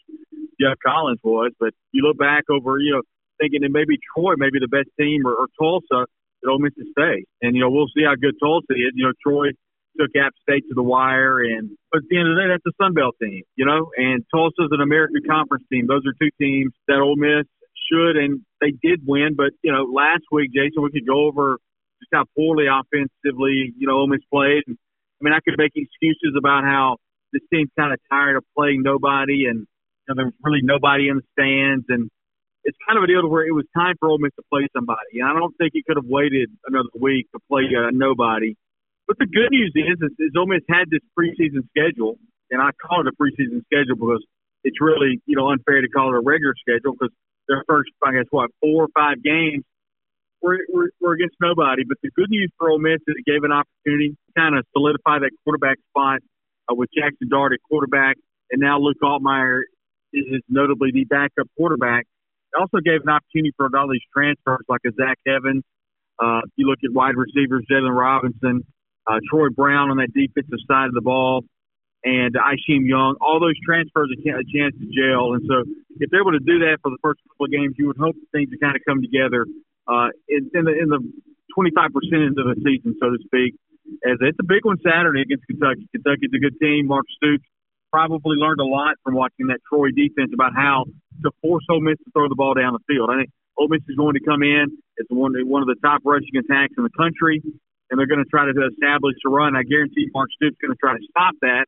Geoff Collins, was. But you look back over, you know, thinking that maybe Troy may be the best team or, or Tulsa that Ole Miss to stay. And, you know, we'll see how good Tulsa is. You know, Troy took App State to the wire. And but at the end of the day, that's a Sun Belt team, you know, and Tulsa's an American Conference team. Those are two teams that Ole Miss should, and they did win. But you know, last week, Jason, we could go over just how poorly offensively you know Ole Miss played. And, I mean, I could make excuses about how this team's kind of tired of playing nobody, and know, there was really nobody in the stands, and it's kind of a deal to where it was time for Ole Miss to play somebody. And I don't think he could have waited another week to play uh, nobody. But the good news is, is, is Ole Miss had this preseason schedule, and I call it a preseason schedule because it's really you know unfair to call it a regular schedule because their first, I guess, what, four or five games were, were, against nobody. But the good news for Ole Miss is it gave an opportunity to kind of solidify that quarterback spot uh, with Jackson Dart at quarterback, and now Luke Altmyer is notably the backup quarterback. It also gave an opportunity for all these transfers like a Zach Evans. Uh, you look at wide receivers, Jaylon Robinson, uh, Troy Brown on that defensive side of the ball and Isheem Young. All those transfers a chance to jail. And so if they're able to do that for the first couple of games, you would hope things to kind of come together uh, in, in the in the 25% into the season, so to speak. As it's a big one Saturday against Kentucky. Kentucky's a good team. Mark Stoops probably learned a lot from watching that Troy defense about how to force Ole Miss to throw the ball down the field. I think Ole Miss is going to come in as one one of the top rushing attacks in the country, and they're going to try to establish a run. I guarantee Mark Stoops going to try to stop that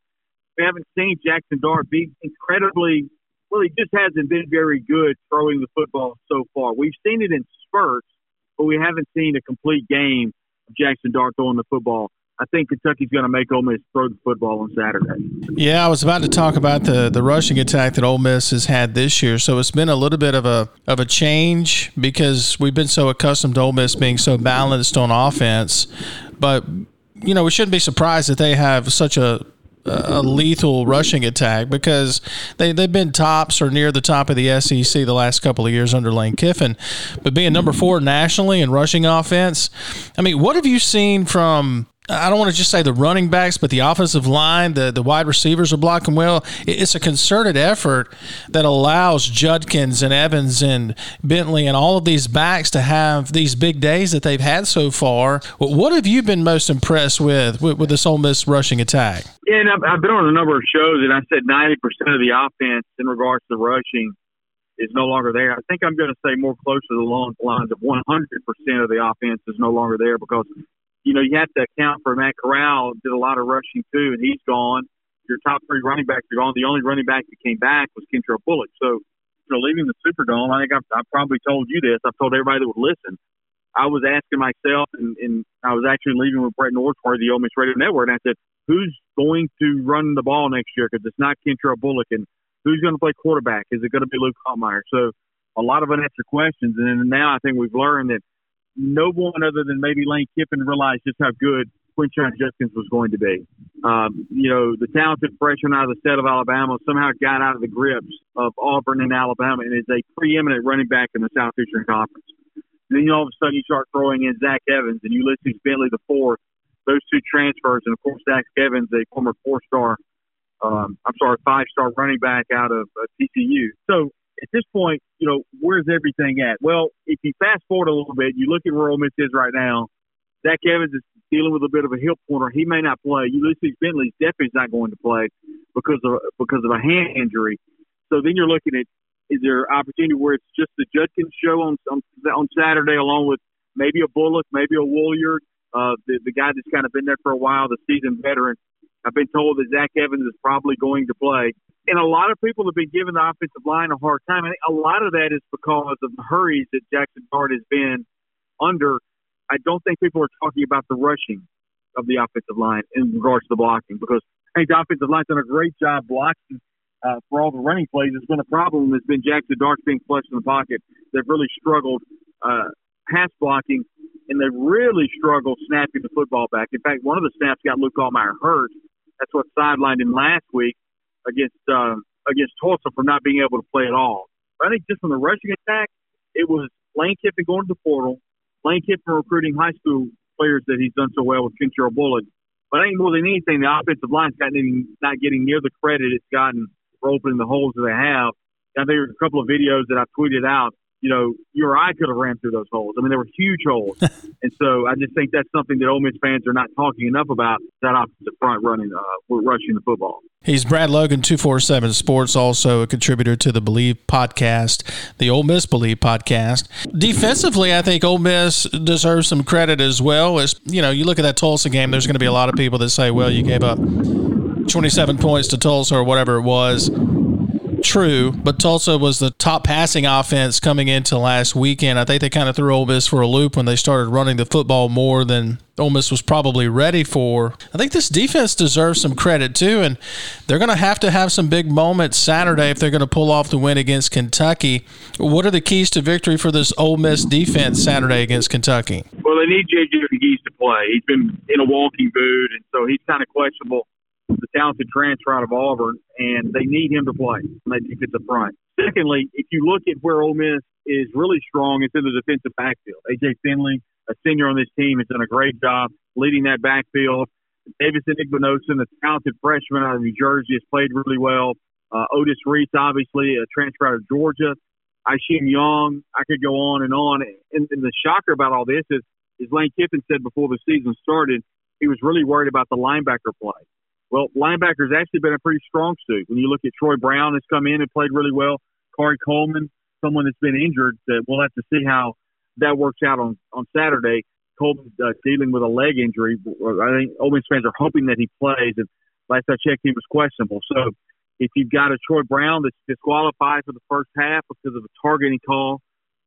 we haven't seen Jackson Dart be incredibly well. He just hasn't been very good throwing the football so far. We've seen it in spurts, but we haven't seen a complete game of Jackson Dart throwing the football. I think Kentucky's going to make Ole Miss throw the football on Saturday. Yeah, I was about to talk about the the rushing attack that Ole Miss has had this year. So it's been a little bit of a of a change because we've been so accustomed to Ole Miss being so balanced on offense, but you know we shouldn't be surprised that they have such a a lethal rushing attack because they, they've been tops or near the top of the SEC the last couple of years under Lane Kiffin. But being number four nationally in rushing offense, I mean, what have you seen from I don't want to just say the running backs, but the offensive line, the, the wide receivers are blocking well. It's a concerted effort that allows Judkins and Evans and Bentley and all of these backs to have these big days that they've had so far. What have you been most impressed with with, with this Ole Miss rushing attack? Yeah, and I've, I've been on a number of shows, and I said 90% of the offense in regards to rushing is no longer there. I think I'm going to say more close to the long lines of 100% of the offense is no longer there because you know, you have to account for Matt Corral did a lot of rushing too, and he's gone. Your top three running backs are gone. The only running back that came back was Kentrell Bullock. So, you know, leaving the Superdome, I think I've, I've probably told you this. I've told everybody that would listen. I was asking myself, and, and I was actually leaving with Brett Norsworthy, the Ole Miss Radio Network, and I said, who's going to run the ball next year? Because it's not Kentrell Bullock, and who's going to play quarterback? Is it going to be Luke Altmyer? So, a lot of unanswered questions, and now I think we've learned that no one other than maybe Lane Kiffin realized just how good Quinshon Judkins was going to be. Um, you know, the talented freshman out of the state of Alabama somehow got out of the grips of Auburn and Alabama and is a preeminent running back in the Southeastern Conference. And then you all of a sudden you start throwing in Zach Evans and Ulysses Bentley the fourth, those two transfers, and of course Zach Evans, a former four-star, um, I'm sorry, five-star running back out of uh, TCU. So at this point, you know, where's everything at? Well, if you fast forward a little bit, you look at where Ole Miss is right now. Zach Evans is dealing with a bit of a hip pointer. He may not play. Ulysses Bentley's definitely not going to play because of because of a hand injury. So then you're looking at is there opportunity where it's just the Judkins show on on, on Saturday along with maybe a Bullock, maybe a Woullard, uh, the, the guy that's kind of been there for a while, the seasoned veteran. I've been told that Zach Evans is probably going to play. And a lot of people have been giving the offensive line a hard time. And a lot of that is because of the hurries that Jackson Dart has been under. I don't think people are talking about the rushing of the offensive line in regards to the blocking because I think the offensive line's done a great job blocking uh, for all the running plays. It's been a problem. Has been Jackson Dart being flushed in the pocket. They've really struggled uh, pass blocking, and they've really struggled snapping the football back. In fact, one of the snaps got Luke Altmyer hurt. That's what sidelined him last week against uh, against Tulsa for not being able to play at all. But I think just from the rushing attack, it was Lane Kiffin going to the portal, Lane Kiffin recruiting high school players that he's done so well with Kentrell Bullock. But I think more than anything, the offensive line's gotten not getting near the credit it's gotten for opening the holes that they have. I think there's a couple of videos that I tweeted out you know, you or I could have ran through those holes. I mean, they were huge holes. *laughs* and so I just think that's something that Ole Miss fans are not talking enough about, that opposite front running, uh, rushing the football. He's Brad Logan, 247 Sports, also a contributor to the Believe podcast, the Ole Miss Believe podcast. Defensively, I think Ole Miss deserves some credit as well. As, you know, you look at that Tulsa game, there's going to be a lot of people that say, well, you gave up 27 points to Tulsa or whatever it was True, but Tulsa was the top passing offense coming into last weekend. I think they kind of threw Ole Miss for a loop when they started running the football more than Ole Miss was probably ready for. I think this defense deserves some credit too, and they're going to have to have some big moments Saturday if they're going to pull off the win against Kentucky. What are the keys to victory for this Ole Miss defense Saturday against Kentucky? Well, they need JJ Pegues to play. He's been in a walking boot, and so he's kind of questionable the talented transfer out of Auburn, and they need him to play on that defensive front. Secondly, if you look at where Ole Miss is really strong, it's in the defensive backfield. AJ Finley, a senior on this team, has done a great job leading that backfield. Davison Igbinosun, the talented freshman out of New Jersey, has played really well. Uh, Otis Reese, obviously, a transfer out of Georgia. Isheem Young, I could go on and on. And, and the shocker about all this is, is Lane Kiffin said before the season started, he was really worried about the linebacker play. Well, linebacker's actually been a pretty strong suit. When you look at Troy Brown, has come in and played really well. Khari Coleman, someone that's been injured, that we'll have to see how that works out on on Saturday. Coleman's uh, dealing with a leg injury. I think Ole Miss fans are hoping that he plays. And last I checked, he was questionable. So if you've got a Troy Brown that's disqualified for the first half because of a targeting call,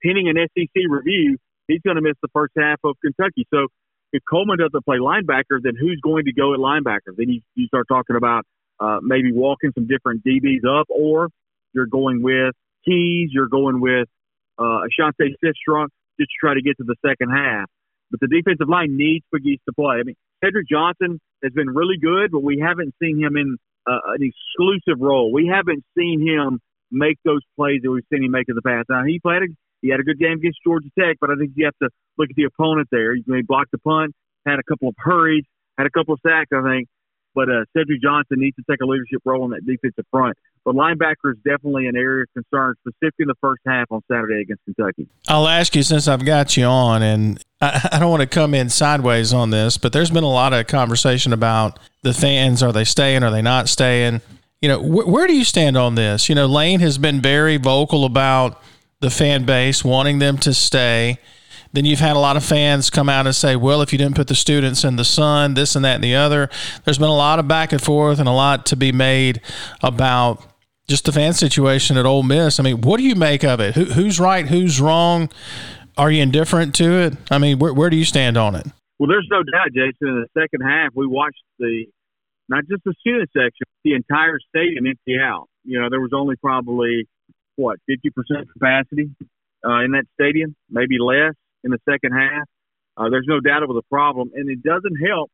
pending an SEC review, he's going to miss the first half of Kentucky. So if Coleman doesn't play linebacker, then who's going to go at linebacker? Then you, you start talking about uh, maybe walking some different DBs up, or you're going with Keys, you're going with uh, Ashanti Cistrunk just to try to get to the second half. But the defensive line needs Pegues to play. I mean, Cedric Johnson has been really good, but we haven't seen him in uh, an exclusive role. We haven't seen him make those plays that we've seen him make in the past. Now, he played he had a good game against Georgia Tech, but I think you have to look at the opponent there. He blocked the punt, had a couple of hurries, had a couple of sacks, I think. But uh, Cedric Johnson needs to take a leadership role in that defensive front. But linebacker is definitely an area of concern, specifically in the first half on Saturday against Kentucky. I'll ask you since I've got you on, and I, *laughs* I don't want to come in sideways on this, but there's been a lot of conversation about the fans. Are they staying? Are they not staying? You know, wh- where do you stand on this? You know, Lane has been very vocal about – the fan base, wanting them to stay. Then you've had a lot of fans come out and say, well, if you didn't put the students in the sun, this and that and the other. There's been a lot of back and forth and a lot to be made about just the fan situation at Ole Miss. I mean, what do you make of it? Who, who's right? Who's wrong? Are you indifferent to it? I mean, where, where do you stand on it? Well, there's no doubt, Jason. In the second half, we watched the not just the student section, the entire stadium empty out. You know, there was only probably what 50% capacity uh, in that stadium, maybe less in the second half. Uh, there's no doubt it was a problem, and it doesn't help.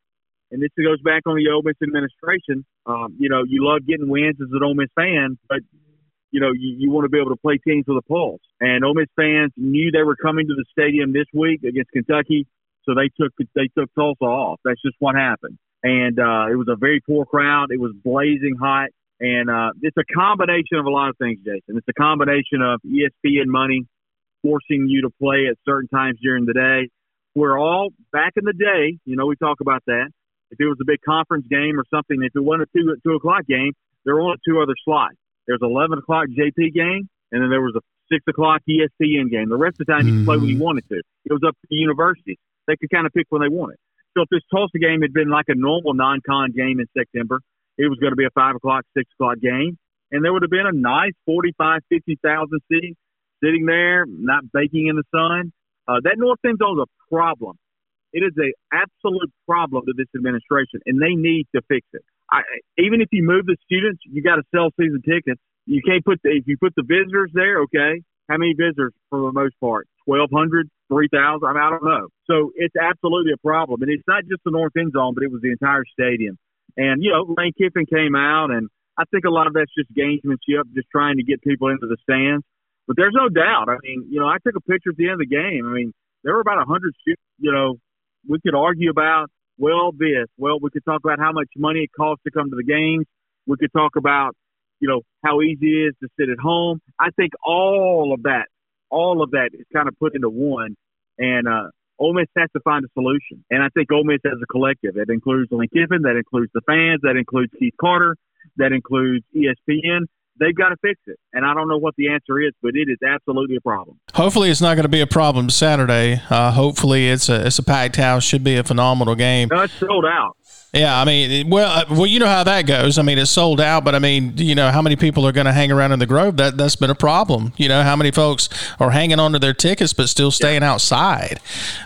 And this goes back on the Ole Miss administration. Um, you know, you love getting wins as an Ole Miss fan, but you know you, you want to be able to play teams with a pulse. And Ole Miss fans knew they were coming to the stadium this week against Kentucky, so they took they took Tulsa off. That's just what happened. And uh, it was a very poor crowd. It was blazing hot. And uh, it's a combination of a lot of things, Jason. It's a combination of ESPN money forcing you to play at certain times during the day. We're all back in the day, you know, we talk about that. If it was a big conference game or something, if it wasn't a two two o'clock game, there were only two other slots. There's eleven o'clock JP game, and then there was a six o'clock ESPN game. The rest of the time, you could play when you mm-hmm. wanted to. It was up to the universities; they could kind of pick when they wanted. So if this Tulsa game had been like a normal non-con game in September, it was going to be a five o'clock, six o'clock game, and there would have been a nice 45, 50,000 sitting sitting there, not baking in the sun. Uh, that north end zone is a problem. It is a absolute problem to this administration, and they need to fix it. I, even if you move the students, you got to sell season tickets. You can't put the if you put the visitors there. Okay, how many visitors for the most part? 1,200, 3,000? I, mean, I don't know. So it's absolutely a problem. And it's not just the north end zone, but it was the entire stadium. And, you know, Lane Kiffin came out, and I think a lot of that's just gamesmanship, just trying to get people into the stands. But there's no doubt. I mean, you know, I took a picture at the end of the game. I mean, there were about 100 students, you know, we could argue about, well, this. Well, we could talk about how much money it costs to come to the games. We could talk about, you know, how easy it is to sit at home. I think all of that all of that is kind of put into one. And uh, Ole Miss has to find a solution. And I think Ole Miss as a collective, that includes Lane Kiffin, that includes the fans, that includes Keith Carter, that includes ESPN, they've got to fix it. And I don't know what the answer is, but it is absolutely a problem. Hopefully, it's not going to be a problem Saturday. Uh, hopefully, it's a it's a packed house. Should be a phenomenal game. No, it's sold out. Yeah, I mean, well, uh, well, you know how that goes. I mean, it's sold out, but I mean, you know, how many people are going to hang around in the Grove? That that's been a problem. You know, how many folks are hanging on to their tickets but still staying yeah. outside?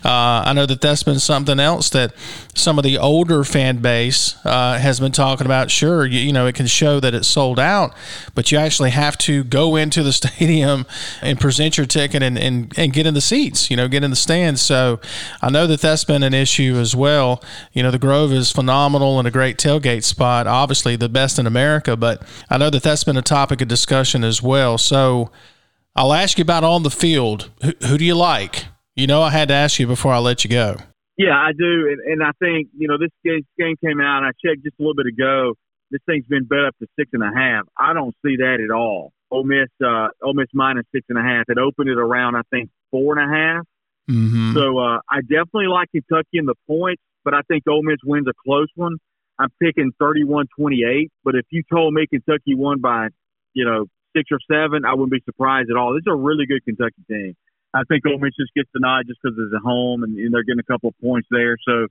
Uh, I know that that's been something else that some of the older fan base uh, has been talking about. Sure, you, you, know, it can show that it's sold out, but you actually have to go into the *laughs* stadium and present your ticket and, and, and get in the seats. You know, get in the stands. So I know that that's been an issue as well. You know, the Grove is phenomenal and a great tailgate spot, obviously the best in America. But I know that that's been a topic of discussion as well. So I'll ask you about on the field. Who, who do you like? You know, I had to ask you before I let you go. Yeah, I do, and, and I think you know this game, game came out. and I checked just a little bit ago. This thing's been bet up to six and a half. I don't see that at all. Ole Miss, uh, Ole Miss minus six and a half. It opened it around I think four and a half. Mm-hmm. So uh, I definitely like Kentucky in the points but I think Ole Miss wins a close one. I'm picking 31-28. But if you told me Kentucky won by, you know, six or seven, I wouldn't be surprised at all. This is a really good Kentucky team. I think Ole Miss just gets the nod just because it's at home and, and they're getting a couple of points there. So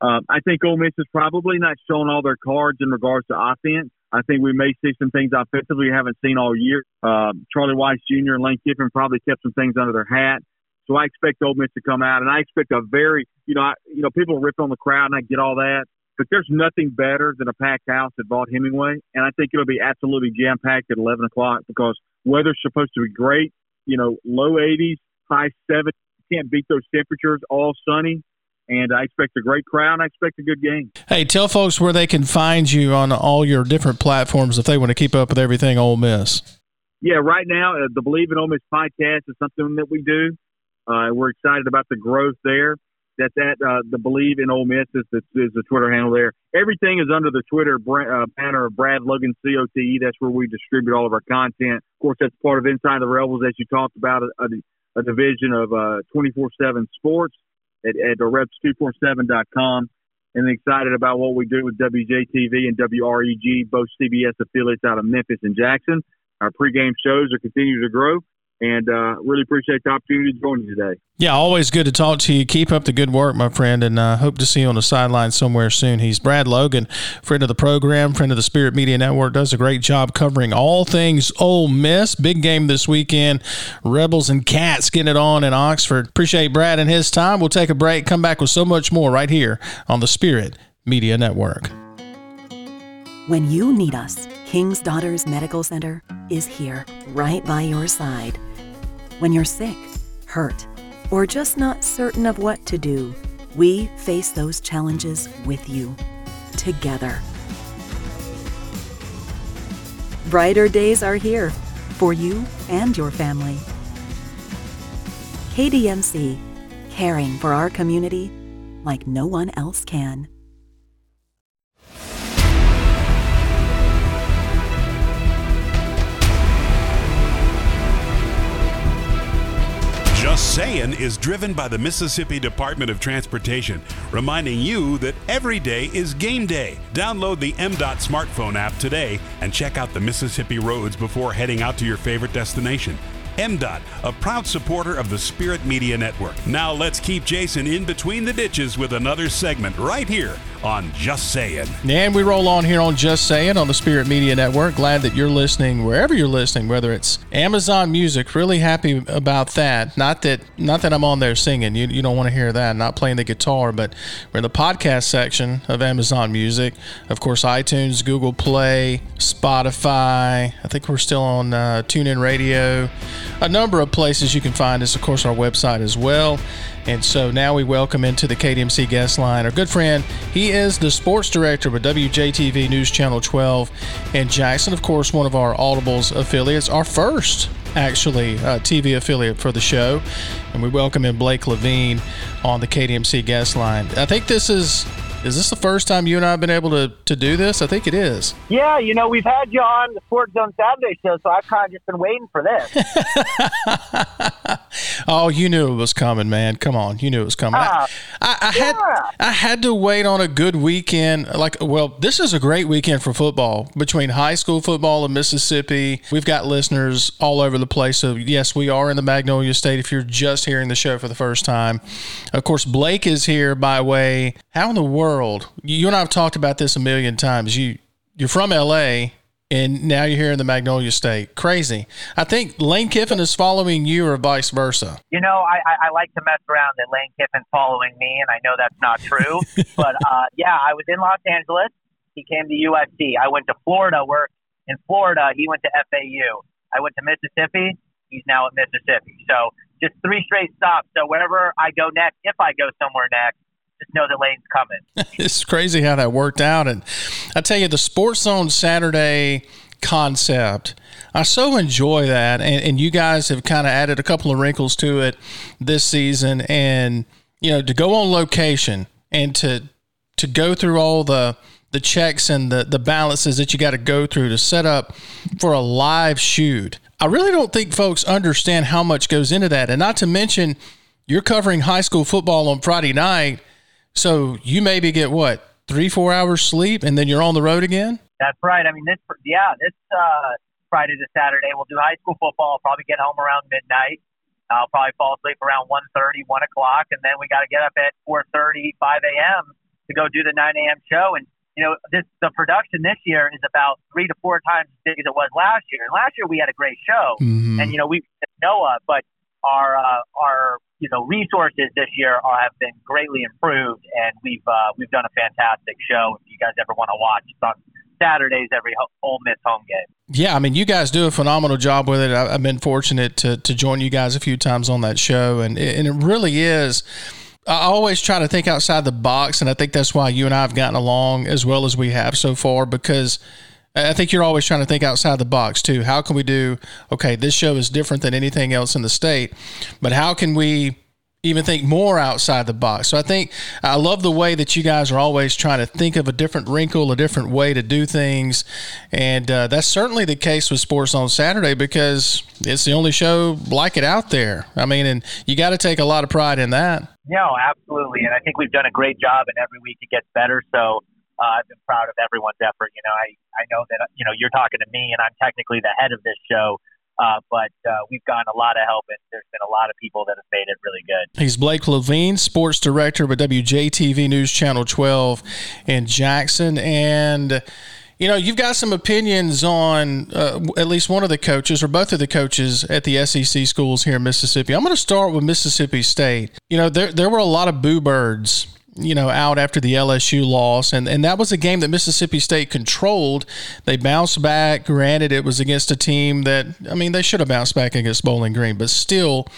um, I think Ole Miss is probably not showing all their cards in regards to offense. I think we may see some things offensively we haven't seen all year. Uh, Charlie Weis Jr. and Lane Kiffin probably kept some things under their hat. So I expect Ole Miss to come out, and I expect a very, you know, I, you know, people rip on the crowd, and I get all that, but there's nothing better than a packed house at Vaught-Hemingway, and I think it'll be absolutely jam packed at 11 o'clock because weather's supposed to be great. You know, low 80s, high 70s. Can't beat those temperatures. All sunny and I expect a great crowd. I expect a good game. Hey, tell folks where they can find you on all your different platforms if they want to keep up with everything Ole Miss. Yeah, right now uh, the Believe in Ole Miss podcast is something that we do. Uh, we're excited about the growth there. That's at uh, the Believe in Ole Miss is the, is the Twitter handle there. Everything is under the Twitter uh, banner of Brad Logan COTE. That's where we distribute all of our content. Of course, that's part of Inside the Rebels, as you talked about, a, a, a division of uh, 24/7 Sports at, at reps247.com. And excited about what we do with WJTV and WREG, both CBS affiliates out of Memphis and Jackson. Our pregame shows are continuing to grow and uh, really appreciate the opportunity to join you today. Yeah, always good to talk to you. Keep up the good work, my friend, and uh, hope to see you on the sideline somewhere soon. He's Brad Logan, friend of the program, friend of the Spirit Media Network, does a great job covering all things Ole Miss. Big game this weekend. Rebels and Cats getting it on in Oxford. Appreciate Brad and his time. We'll take a break, come back with so much more right here on the Spirit Media Network. When you need us, King's Daughters Medical Center is here, right by your side. When you're sick, hurt, or just not certain of what to do, we face those challenges with you, together. Brighter days are here for you and your family. KDMC, caring for our community like no one else can. Just Saying is driven by the Mississippi Department of Transportation, reminding you that every day is game day. Download the MDOT smartphone app today and check out the Mississippi roads before heading out to your favorite destination. MDOT, a proud supporter of the Spirit Media Network. Now let's keep Jason in between the ditches with another segment right here on Just Saying. And we roll on here on Just Saying on the Spirit Media Network. Glad that you're listening wherever you're listening, whether it's Amazon Music. Really happy about that. Not that not that I'm on there singing. You, you don't want to hear that. not playing the guitar, but we're in the podcast section of Amazon Music. Of course, iTunes, Google Play, Spotify. I think we're still on uh, TuneIn Radio. A number of places you can find us. Of course, our website as well. And so now we welcome into the KDMC guest line our good friend. He is the sports director with WJTV News Channel 12 in Jackson. Of course, one of our Audibles affiliates, our first actually uh, TV affiliate for the show. And we welcome in Blake Levine on the KDMC guest line. I think this is is this the first time you and I have been able to, to do this? I think it is. Yeah, you know, we've had you on the Sports Zone Saturday show, so I've kind of just been waiting for this. *laughs* oh, you knew it was coming, man. Come on, you knew it was coming. Uh, I, I, I yeah. had I had to wait on a good weekend. Like, well, this is a great weekend for football between high school football and Mississippi. We've got listeners all over the place. So yes, we are in the Magnolia State. If you're just hearing the show for the first time, of course, Blake is here by way. How in the world? world. You and I have talked about this a million times. You you're from LA and now you're here in the Magnolia State. Crazy. I think Lane Kiffin is following you or vice versa. You know, I, I, I like to mess around that Lane Kiffin's following me, and I know that's not true. *laughs* but uh, yeah, I was in Los Angeles. He came to USC. I went to Florida, where in Florida, he went to FAU. I went to Mississippi. He's now at Mississippi. So just three straight stops. So wherever I go next, if I go somewhere next, just know the lane's coming. *laughs* it's crazy how that worked out. And I tell you, the Sports Zone Saturday concept. I so enjoy that, and, and you guys have kind of added a couple of wrinkles to it this season. And you know, to go on location and to to go through all the the checks and the the balances that you got to go through to set up for a live shoot. I really don't think folks understand how much goes into that, and not to mention you're covering high school football on Friday night so you maybe get what three, four hours sleep, and then you're on the road again. That's right. I mean, this yeah, this uh, Friday to Saturday we'll do high school football. I'll probably get home around midnight. I'll probably fall asleep around 1.30, 1 o'clock, and then we got to get up at 4.30, 5 a.m. to go do the 9 a.m. show. And you know, this the production this year is about three to four times as big as it was last year. And last year we had a great show, mm-hmm. and you know we Noah, but our uh, our you know resources this year have been greatly improved, and we've uh, we've done a fantastic show. If you guys ever want to watch, it's on Saturdays every Ole Miss home game. Yeah, I mean, you guys do a phenomenal job with it. I've been fortunate to to join you guys a few times on that show, and it, and it really is. I always try to think outside the box, and I think that's why you and I have gotten along as well as we have so far because I think you're always trying to think outside the box too. How can we do? Okay, this show is different than anything else in the state, but how can we even think more outside the box? So I think I love the way that you guys are always trying to think of a different wrinkle, a different way to do things, and uh, that's certainly the case with Sports Zone Saturday because it's the only show like it out there. I mean, and you got to take a lot of pride in that. No, absolutely, and I think we've done a great job, and every week it gets better. So uh, I've been proud of everyone's effort. You know, I, I know that, you know, you're talking to me and I'm technically the head of this show. Uh, but uh, we've gotten a lot of help, and there's been a lot of people that have made it really good. He's Blake Levine, sports director with WJTV News Channel 12 in Jackson. And, you know, you've got some opinions on uh, at least one of the coaches or both of the coaches at the SEC schools here in Mississippi. I'm going to start with Mississippi State. You know, there, there were a lot of boo birds you know, out after the LSU loss. And, and that was a game that Mississippi State controlled. They bounced back. Granted, it was against a team that, I mean, they should have bounced back against Bowling Green, but still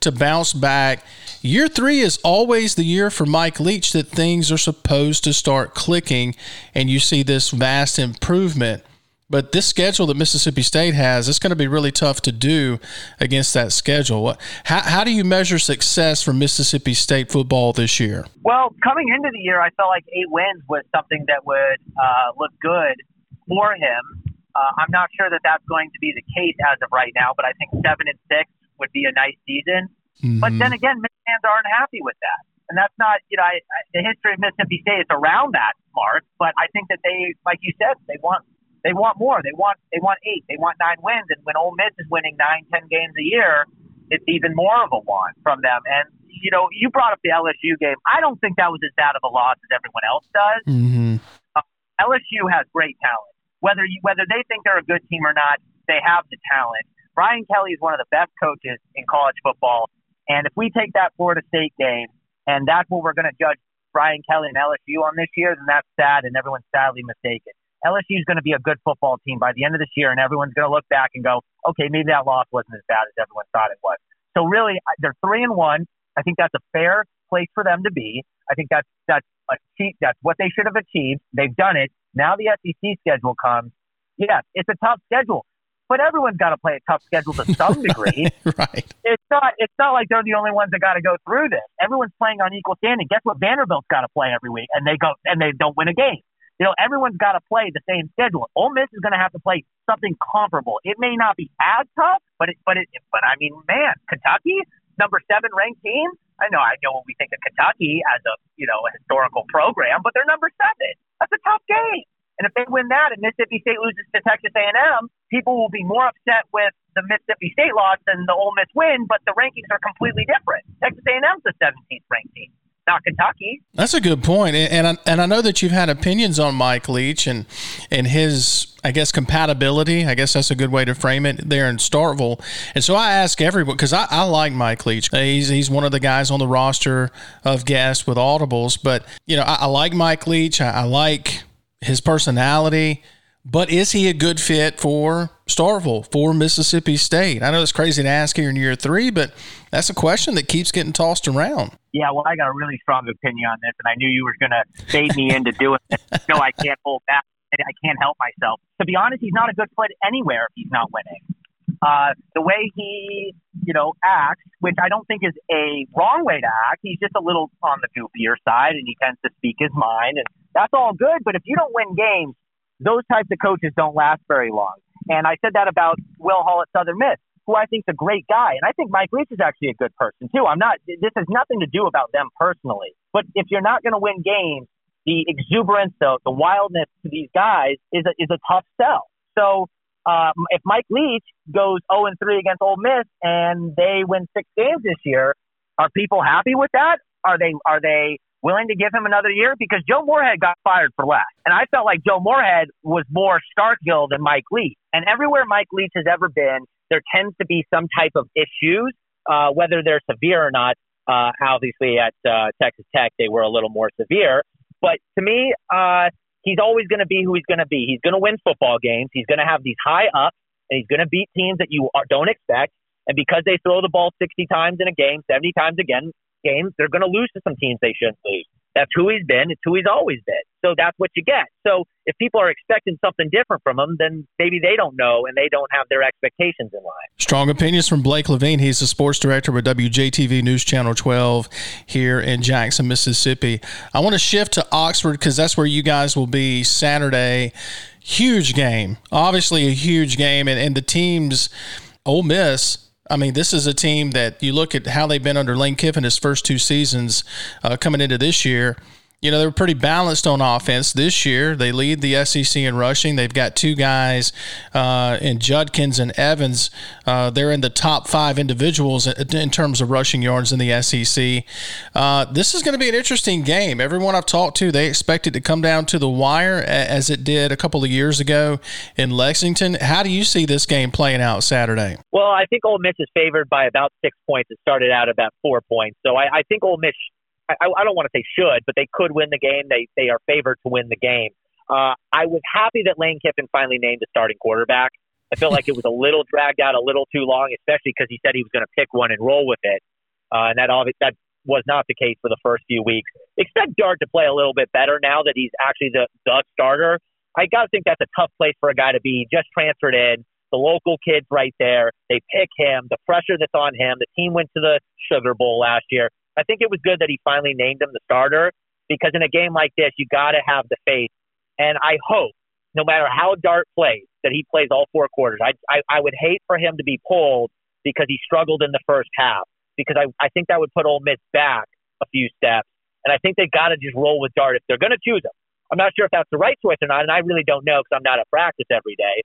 to bounce back. Year three is always the year for Mike Leach that things are supposed to start clicking and you see this vast improvement. But this schedule that Mississippi State has, it's going to be really tough to do against that schedule. How, how do you measure success for Mississippi State football this year? Well, coming into the year, I felt like eight wins was something that would uh, look good for him. Uh, I'm not sure that that's going to be the case as of right now, but I think seven and six would be a nice season. Mm-hmm. But then again, fans aren't happy with that. And that's not, you know, I, I, the history of Mississippi State is around that mark. But I think that they, like you said, they want They want more. They want they want eight. They want nine wins. And when Ole Miss is winning nine, ten games a year, it's even more of a want from them. And you know, you brought up the LSU game. I don't think that was as bad of a loss as everyone else does. Mm-hmm. Uh, LSU has great talent. Whether you, whether they think they're a good team or not, they have the talent. Brian Kelly is one of the best coaches in college football. And if we take that Florida State game and that's what we're going to judge Brian Kelly and LSU on this year, then that's sad and everyone's sadly mistaken. LSU is going to be a good football team by the end of this year, and everyone's going to look back and go, okay, maybe that loss wasn't as bad as everyone thought it was. So really, they're three and one. I think that's a fair place for them to be. I think that's that's a. That's what they should have achieved. They've done it. Now the SEC schedule comes. Yes, it's a tough schedule, but everyone's got to play a tough schedule to some *laughs* degree. right. It's not. It's not like they're the only ones that got to go through this. Everyone's playing on equal standing. Guess what? Vanderbilt's got to play every week, and they go and they don't win a game. You know, everyone's got to play the same schedule. Ole Miss is going to have to play something comparable. It may not be as tough, but it, but it, but I mean, man, Kentucky, number seven ranked team. I know, I know what we think of Kentucky as a you know a historical program, but they're number seven. That's a tough game. And if they win that and Mississippi State loses to Texas A&M, people will be more upset with the Mississippi State loss than the Ole Miss win. But the rankings are completely different. Texas A&M's the 17th ranked team not Kentucky. That's a good point, and I, and I know that you've had opinions on Mike Leach and and his I guess compatibility. I guess that's a good way to frame it there in Starkville. And so I ask everyone because I, I like Mike Leach. He's he's one of the guys on the roster of guests with audibles, but you know I, I like Mike Leach. I, I like his personality. But is he a good fit for Starkville, for Mississippi State? I know it's crazy to ask here in year three, but that's a question that keeps getting tossed around. Yeah, well, I got a really strong opinion on this, and I knew you were going to bait me into doing it. *laughs* No, I can't hold back. I can't help myself. To be honest, he's not a good fit anywhere if he's not winning. Uh, the way he, you know, acts, which I don't think is a wrong way to act. He's just a little on the goofier side, and he tends to speak his mind, and that's all good. But if you don't win games, those types of coaches don't last very long. And I said that about Will Hall at Southern Miss, who I think is a great guy. And I think Mike Leach is actually a good person, too. I'm not, this has nothing to do about them personally. But if you're not going to win games, the exuberance, the, the wildness to these guys is a, is a tough sell. So um, if Mike Leach goes 0 and 3 against Ole Miss and they win six games this year, are people happy with that? Are they are they willing to give him another year because Joe Moorhead got fired for less. And I felt like Joe Moorhead was more Starkville than Mike Leach. And everywhere Mike Leach has ever been, there tends to be some type of issues, uh, whether they're severe or not. Uh, obviously, at uh, Texas Tech, they were a little more severe. But to me, uh, he's always going to be who he's going to be. He's going to win football games. He's going to have these high ups, and he's going to beat teams that you don't expect. And because they throw the ball 60 times in a game, 70 times again, games, they're going to lose to some teams they shouldn't lose. That's who he's been. It's who he's always been. So that's what you get. So if people are expecting something different from him, then maybe they don't know and they don't have their expectations in line. Strong opinions from Blake Levine. He's the sports director with WJTV News Channel 12 here in Jackson, Mississippi. I want to shift to Oxford because that's where you guys will be Saturday. Huge game. Obviously, a huge game. And, and the teams, Ole Miss, I mean, this is a team that you look at how they've been under Lane Kiffin his first two seasons uh, coming into this year you know, they're pretty balanced on offense this year. They lead the SEC in rushing. They've got two guys uh, in Judkins and Evans. Uh, they're in the top five individuals in terms of rushing yards in the SEC. Uh, this is going to be an interesting game. Everyone I've talked to, they expect it to come down to the wire as it did a couple of years ago in Lexington. How do you see this game playing out Saturday? Well, I think Ole Miss is favored by about six points. It started out about four points. So I, I think Ole Miss I, I don't want to say should, but they could win the game. They they are favored to win the game. Uh, I was happy that Lane Kiffin finally named a starting quarterback. I feel like it was a little dragged out a little too long, especially because he said he was going to pick one and roll with it, uh, and that all that was not the case for the first few weeks. Expect Dart to play a little bit better now that he's actually the the starter. I got to think that's a tough place for a guy to be. Just transferred in, the local kids right there. They pick him. The pressure that's on him. The team went to the Sugar Bowl last year. I think it was good that he finally named him the starter because in a game like this, you got to have the faith. And I hope, no matter how Dart plays, that he plays all four quarters. I, I, I would hate for him to be pulled because he struggled in the first half because I, I think that would put Ole Miss back a few steps. And I think they got to just roll with Dart if they're going to choose him. I'm not sure if that's the right choice or not, and I really don't know because I'm not at practice every day.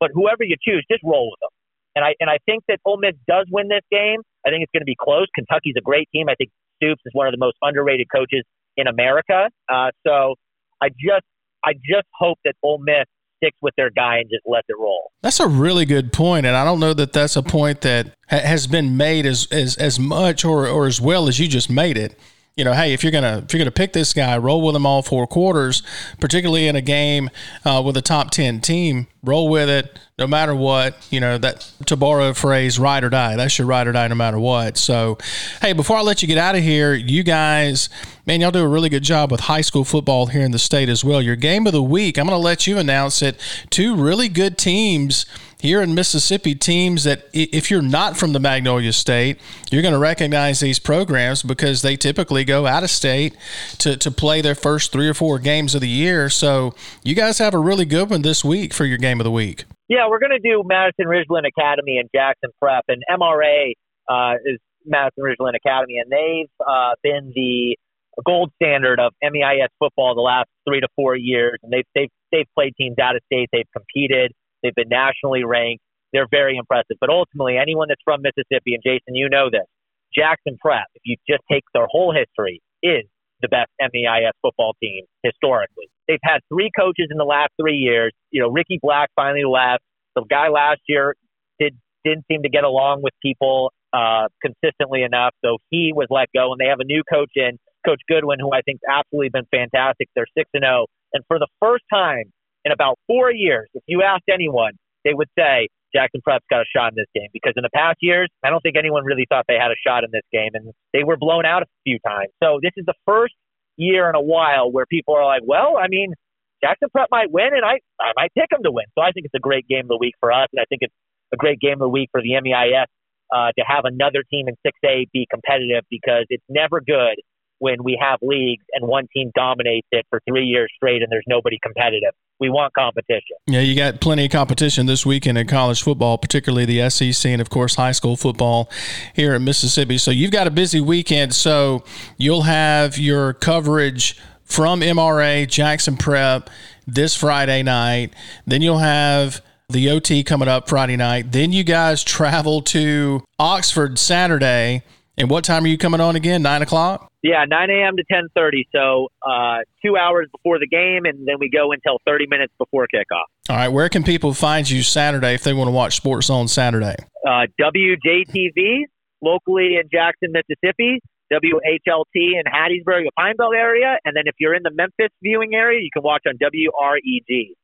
But whoever you choose, just roll with them. And I and I think that Ole Miss does win this game. I think it's going to be close. Kentucky's a great team. I think Stoops is one of the most underrated coaches in America. Uh, so I just I just hope that Ole Miss sticks with their guy and just lets it roll. That's a really good point, and I don't know that that's a point that ha- has been made as, as as much or or as well as you just made it you know, hey, if you're gonna if you're gonna pick this guy, roll with him all four quarters, particularly in a game uh, with a top ten team. Roll with it, no matter what. You know that to borrow a phrase, ride or die. That's your ride or die, no matter what. So, hey, before I let you get out of here, you guys, man, y'all do a really good job with high school football here in the state as well. Your game of the week, I'm to let you announce it. Two really good teams here in Mississippi, teams that if you're not from the Magnolia State, you're going to recognize these programs because they typically go out of state to, to play their first three or four games of the year. So you guys have a really good one this week for your game of the week. Yeah, we're going to do Madison Ridgeland Academy and Jackson Prep, and MRA uh, is Madison Ridgeland Academy, and they've uh, been the gold standard of MAIS football the last three to four years, and they've they've they've played teams out of state, they've competed. They've been nationally ranked. They're very impressive. But ultimately, anyone that's from Mississippi, and Jason, you know this, Jackson Prep, if you just take their whole history, is the best MAIS football team historically. They've had three coaches in the last three years. You know, Ricky Black finally left. The guy last year did didn't seem to get along with people uh, consistently enough, so he was let go. And they have a new coach in, Coach Goodwin, who I think's absolutely been fantastic. They're six and zero, oh. and for the first time in about four years, if you asked anyone, they would say Jackson Prep's got a shot in this game because in the past years, I don't think anyone really thought they had a shot in this game, and they were blown out a few times. So this is the first year in a while where people are like, well, I mean, Jackson Prep might win, and I, I might pick them to win. So I think it's a great game of the week for us, and I think it's a great game of the week for the MAIS uh, to have another team in 6A be competitive because it's never good when we have leagues and one team dominates it for three years straight and there's nobody competitive. We want competition. Yeah, you got plenty of competition this weekend in college football, particularly the SEC and, of course, high school football here in Mississippi. So you've got a busy weekend. So you'll have your coverage from MRA, Jackson Prep this Friday night. Then you'll have the OT coming up Friday night. Then you guys travel to Oxford Saturday. And what time are you coming on again? Nine o'clock? Yeah, 9 a.m. to 10:30. So uh, two hours before the game, and then we go until 30 minutes before kickoff. All right. Where can people find you Saturday if they want to watch Sports Zone Saturday? Uh, WJTV locally in Jackson, Mississippi. WHLT in Hattiesburg, the Pine Belt area, and then if you're in the Memphis viewing area, you can watch on WREG.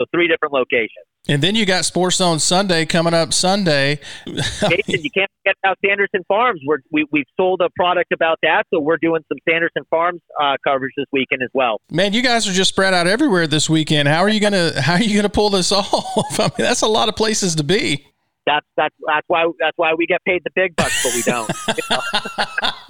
So three different locations. And then you got Sports Zone Sunday coming up Sunday. Jason, you can't forget about Sanderson Farms. We're, we, we've sold a product about that, so we're doing some Sanderson Farms uh, coverage this weekend as well. Man, you guys are just spread out everywhere this weekend. How are you gonna How are you gonna pull this *laughs* off? I mean, that's a lot of places to be. That's that's that's why that's why we get paid the big bucks, but we don't.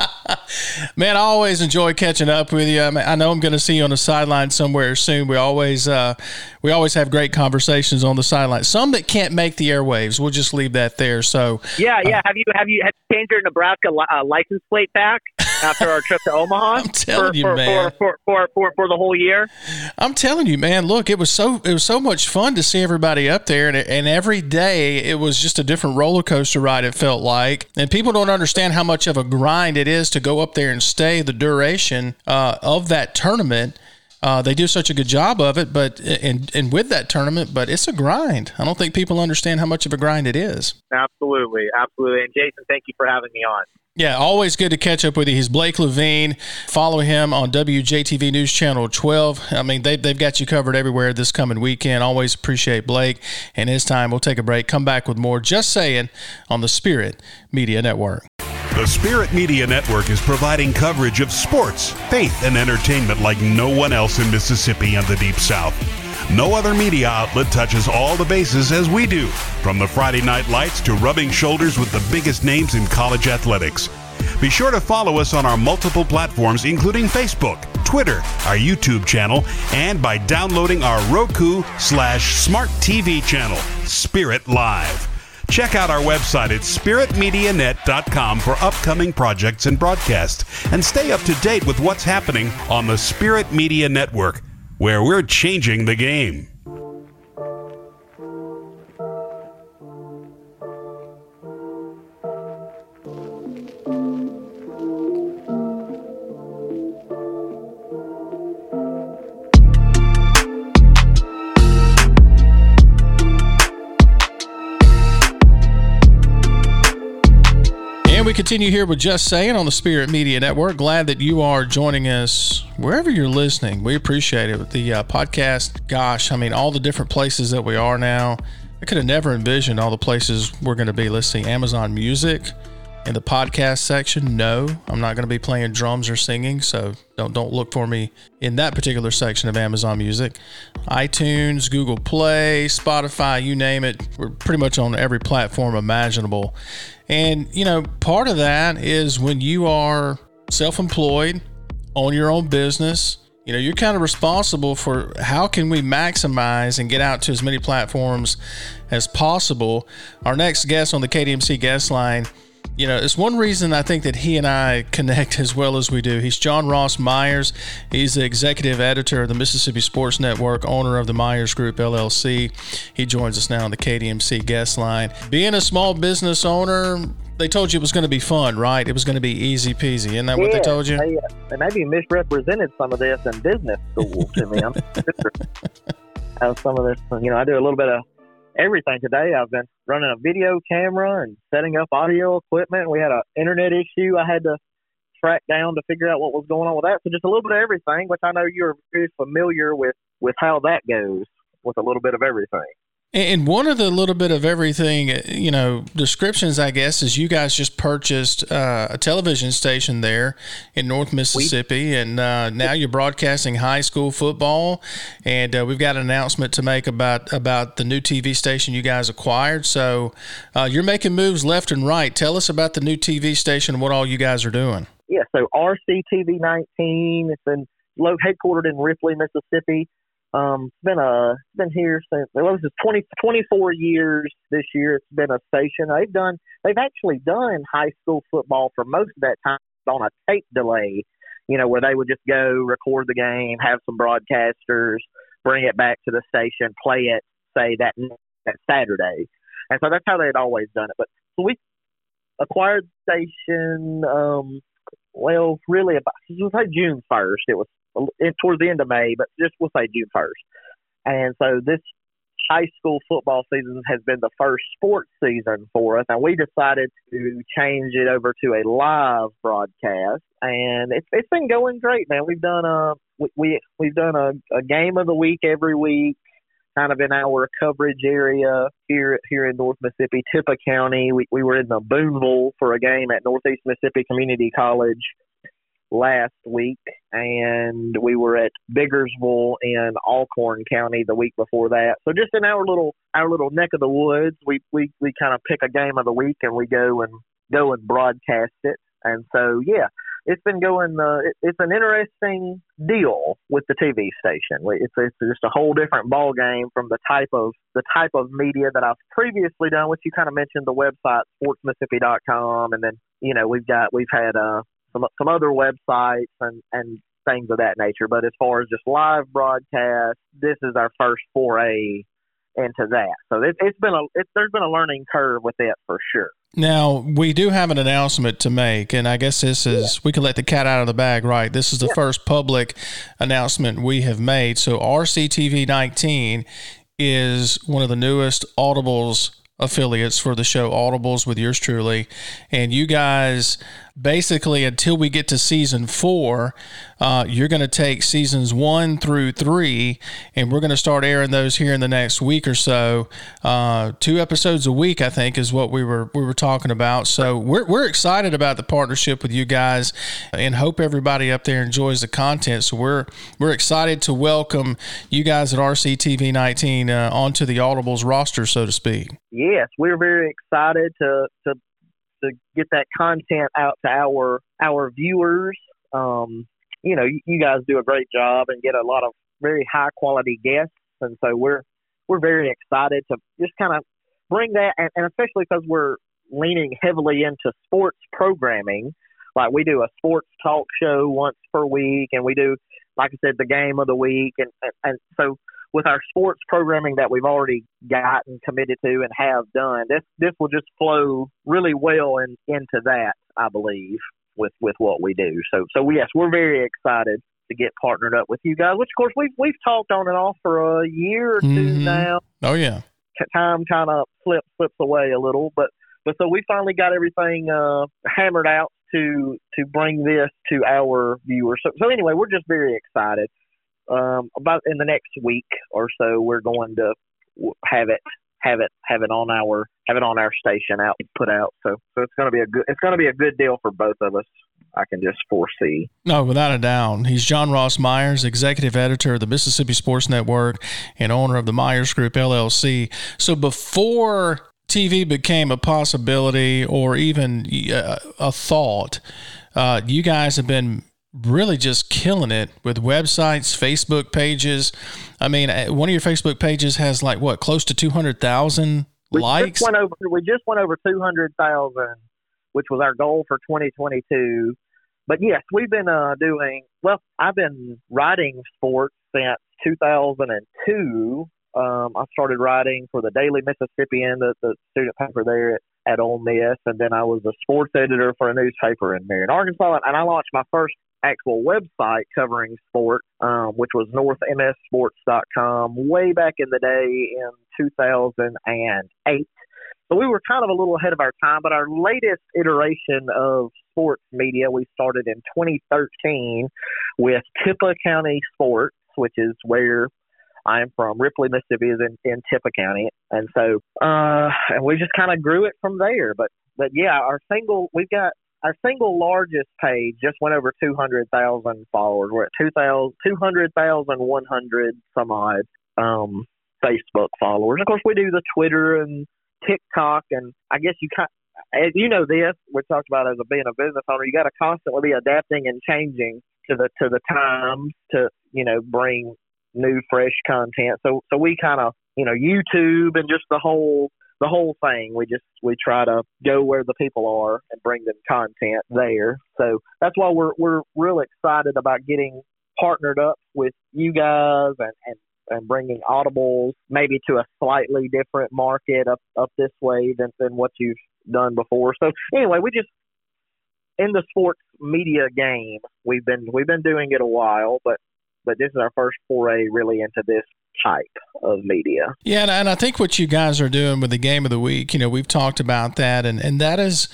*laughs* *laughs* *laughs* Man, I always enjoy catching up with you. I, mean, I know I'm going to see you on the sideline somewhere soon. We always uh, we always have great conversations on the sideline. Some that can't make the airwaves, we'll just leave that there. So yeah, yeah. Uh, have you have you have you changed your Nebraska uh, license plate back? After our trip to Omaha. I'm telling for, you, for, man. For, for, for, for, the whole year. I'm telling you, man. Look, it was so it was so much fun to see everybody up there, and, and every day it was just a different roller coaster ride. It felt like, and people don't understand how much of a grind it is to go up there and stay the duration uh, of that tournament. Uh, they do such a good job of it, but and and with that tournament, but it's a grind. I don't think people understand how much of a grind it is. Absolutely, absolutely. And Jason, thank you for having me on. Yeah, always good to catch up with you. He's Blake Levine. Follow him on WJTV News Channel 12. I mean, they, they've got you covered everywhere this coming weekend. Always appreciate Blake and his time. We'll take a break, come back with more Just Saying on the Spirit Media Network. The Spirit Media Network is providing coverage of sports, faith, and entertainment like no one else in Mississippi and the Deep South. No other media outlet touches all the bases as we do, from the Friday night lights to rubbing shoulders with the biggest names in college athletics. Be sure to follow us on our multiple platforms, including Facebook, Twitter, our YouTube channel, and by downloading our Roku slash smart TV channel, Spirit Live. Check out our website at spiritmedianet.com for upcoming projects and broadcasts, and stay up to date with what's happening on the Spirit Media Network. where we're changing the game. Continue here with Just Saying on the Spirit Media Network. Glad that you are joining us wherever you're listening. We appreciate it. With The uh, podcast, gosh, I mean, all the different places that we are now. I could have never envisioned all the places we're going to be. See, Amazon Music in the podcast section. No, I'm not going to be playing drums or singing, so don't don't look for me in that particular section of Amazon Music. iTunes, Google Play, Spotify, you name it. We're pretty much on every platform imaginable. And, you know, part of that is when you are self employed, own your own business, you know, you're kind of responsible for how can we maximize and get out to as many platforms as possible. Our next guest on the KDMC guest line you know, it's one reason I think that he and I connect *laughs* as well as we do. He's John Ross Myers. He's the executive editor of the Mississippi Sports Network, owner of the Myers Group LLC. He joins us now on the KDMC guest line. Being a small business owner, they told you it was going to be fun, right? It was going to be easy peasy. Isn't that yeah, what they told you? They, uh, they maybe misrepresented some of this in business school to sure some of this, you know, I do a little bit of everything today. I've been running a video camera and setting up audio equipment. We had an internet issue I had to track down to figure out what was going on with that. So just a little bit of everything, which I know you're very familiar with with how that goes with a little bit of everything. And one of the little bit of everything, you know, descriptions, I guess, is you guys just purchased uh, a television station there in North Mississippi, and uh, now you're broadcasting high school football. And uh, we've got an announcement to make about about the new TV station you guys acquired. So uh, you're making moves left and right. Tell us about the new TV station and what all you guys are doing. Yeah, so RCTV 19. It's been headquartered in Ripley, Mississippi. Um, it's been a been here since it was 20, 24 years this year. It's been a station. They've done they've actually done high school football for most of that time on a tape delay. You know, where they would just go record the game, have some broadcasters, bring it back to the station, play it, say that that Saturday, and so that's how they had always done it. But so we acquired the station. Um, well, really about we'll say June first. It was Eh, towards the end of May, but just we'll say June first. And so this high school football season has been the first sports season for us, and we decided to change it over to a live broadcast, and it's it's been going great, man. We've done a we, we we've done a, a game of the week every week, kind of in our coverage area here here in North Mississippi, Tippah County. We we were in the Boonville for a game at Northeast Mississippi Community College last week, and we were at Biggersville in Alcorn County the week before that. So just in our little our little neck of the woods, we we we kind of pick a game of the week and we go and go and broadcast it. And so yeah, it's been going. Uh, it, it's an interesting deal with the TV station. It's it's just a whole different ball game from the type of the type of media that I've previously done. Which you kind of mentioned the website sportsmississippi.com, and then you know we've got we've had uh some some other websites and and things of that nature. But as far as just live broadcast, this is our first foray into that. So it, has been a it, there's been a learning curve with it for sure. Now we do have an announcement to make, and I guess this is yeah. we can let the cat out of the bag, right? This is the yeah. first public announcement we have made. So RCTV 19 is one of the newest Audibles affiliates for the show Audibles with yours truly, and you guys basically until we get to season four, uh, you're going to take seasons one through three, and we're going to start airing those here in the next week or so. Uh, two episodes a week, I think, is what we were we were talking about. So we're we're excited about the partnership with you guys, and hope everybody up there enjoys the content. So we're we're excited to welcome you guys at RCTV 19 uh, onto the Audibles roster, so to speak. Yes, we're very excited to to to get that content out to our our viewers. Um, you know, you, you guys do a great job and get a lot of very high quality guests, and so we're we're very excited to just kind of bring that, and, and especially because we're leaning heavily into sports programming. Like we do a sports talk show once per week, and we do like I said, the game of the week, and and, and so with our sports programming that we've already gotten committed to and have done, this this will just flow really well in, into that, I believe, with with what we do. So so yes, we're very excited to get partnered up with you guys. Which of course we've we've talked on and off for a year or 2 Mhm. now. Oh yeah. Time kind of slips slips away a little, but but so we finally got everything uh, hammered out to to bring this to our viewers. So so anyway, we're just very excited. Um, about in the next week or so, we're going to have it have it have it on our have it on our station out put out. So so it's going to be a good it's going to be a good deal for both of us. I can just foresee. No, without a doubt. He's John Ross Myers, executive editor of the Mississippi Sports Network and owner of the Myers Group LLC. So before TV became a possibility or even uh, a thought, uh, you guys have been really just killing it with websites, Facebook pages. I mean, uh, one of your Facebook pages has like what, close to 200,000 We likes? just went over we just went over two hundred thousand, which was our goal for twenty twenty two. But yes, we've been uh, doing well. I've been writing sports since two thousand and two. Um, I started writing for the Daily Mississippian, the, the student paper there at, at Ole Miss, and then I was a sports editor for a newspaper in Marion, Arkansas. And I launched my first actual website covering sport, um, which was northmsports.com way back in the day in 2008. So we were kind of a little ahead of our time, but our latest iteration of sports media we started in 2013 with Tippah County Sports, which is where I'm from. Ripley, Mississippi is in, in County. And so, uh, and we just kind of grew it from there. But, but yeah, our single, we've got our single largest page just went over 200,000 followers. We're at 2,000 200,100 some odd um, Facebook followers. Of course, we do the Twitter and TikTok, and I guess you kind as you know this, we talked about as a being a business owner, you got to constantly be adapting and changing to the to the times to you know bring new fresh content. So so we kind of you know YouTube and just the whole the whole thing. We just we try to go where the people are and bring them content there. So that's why we're we're real excited about getting partnered up with you guys and and and bringing audibles maybe to a slightly different market up up this way than than what you've done before. So anyway, we just in the sports media game, we've been we've been doing it a while, but but this is our first foray really into this type of media. Yeah, and, and I think what you guys are doing with the game of the week, you know, we've talked about that, and and that is,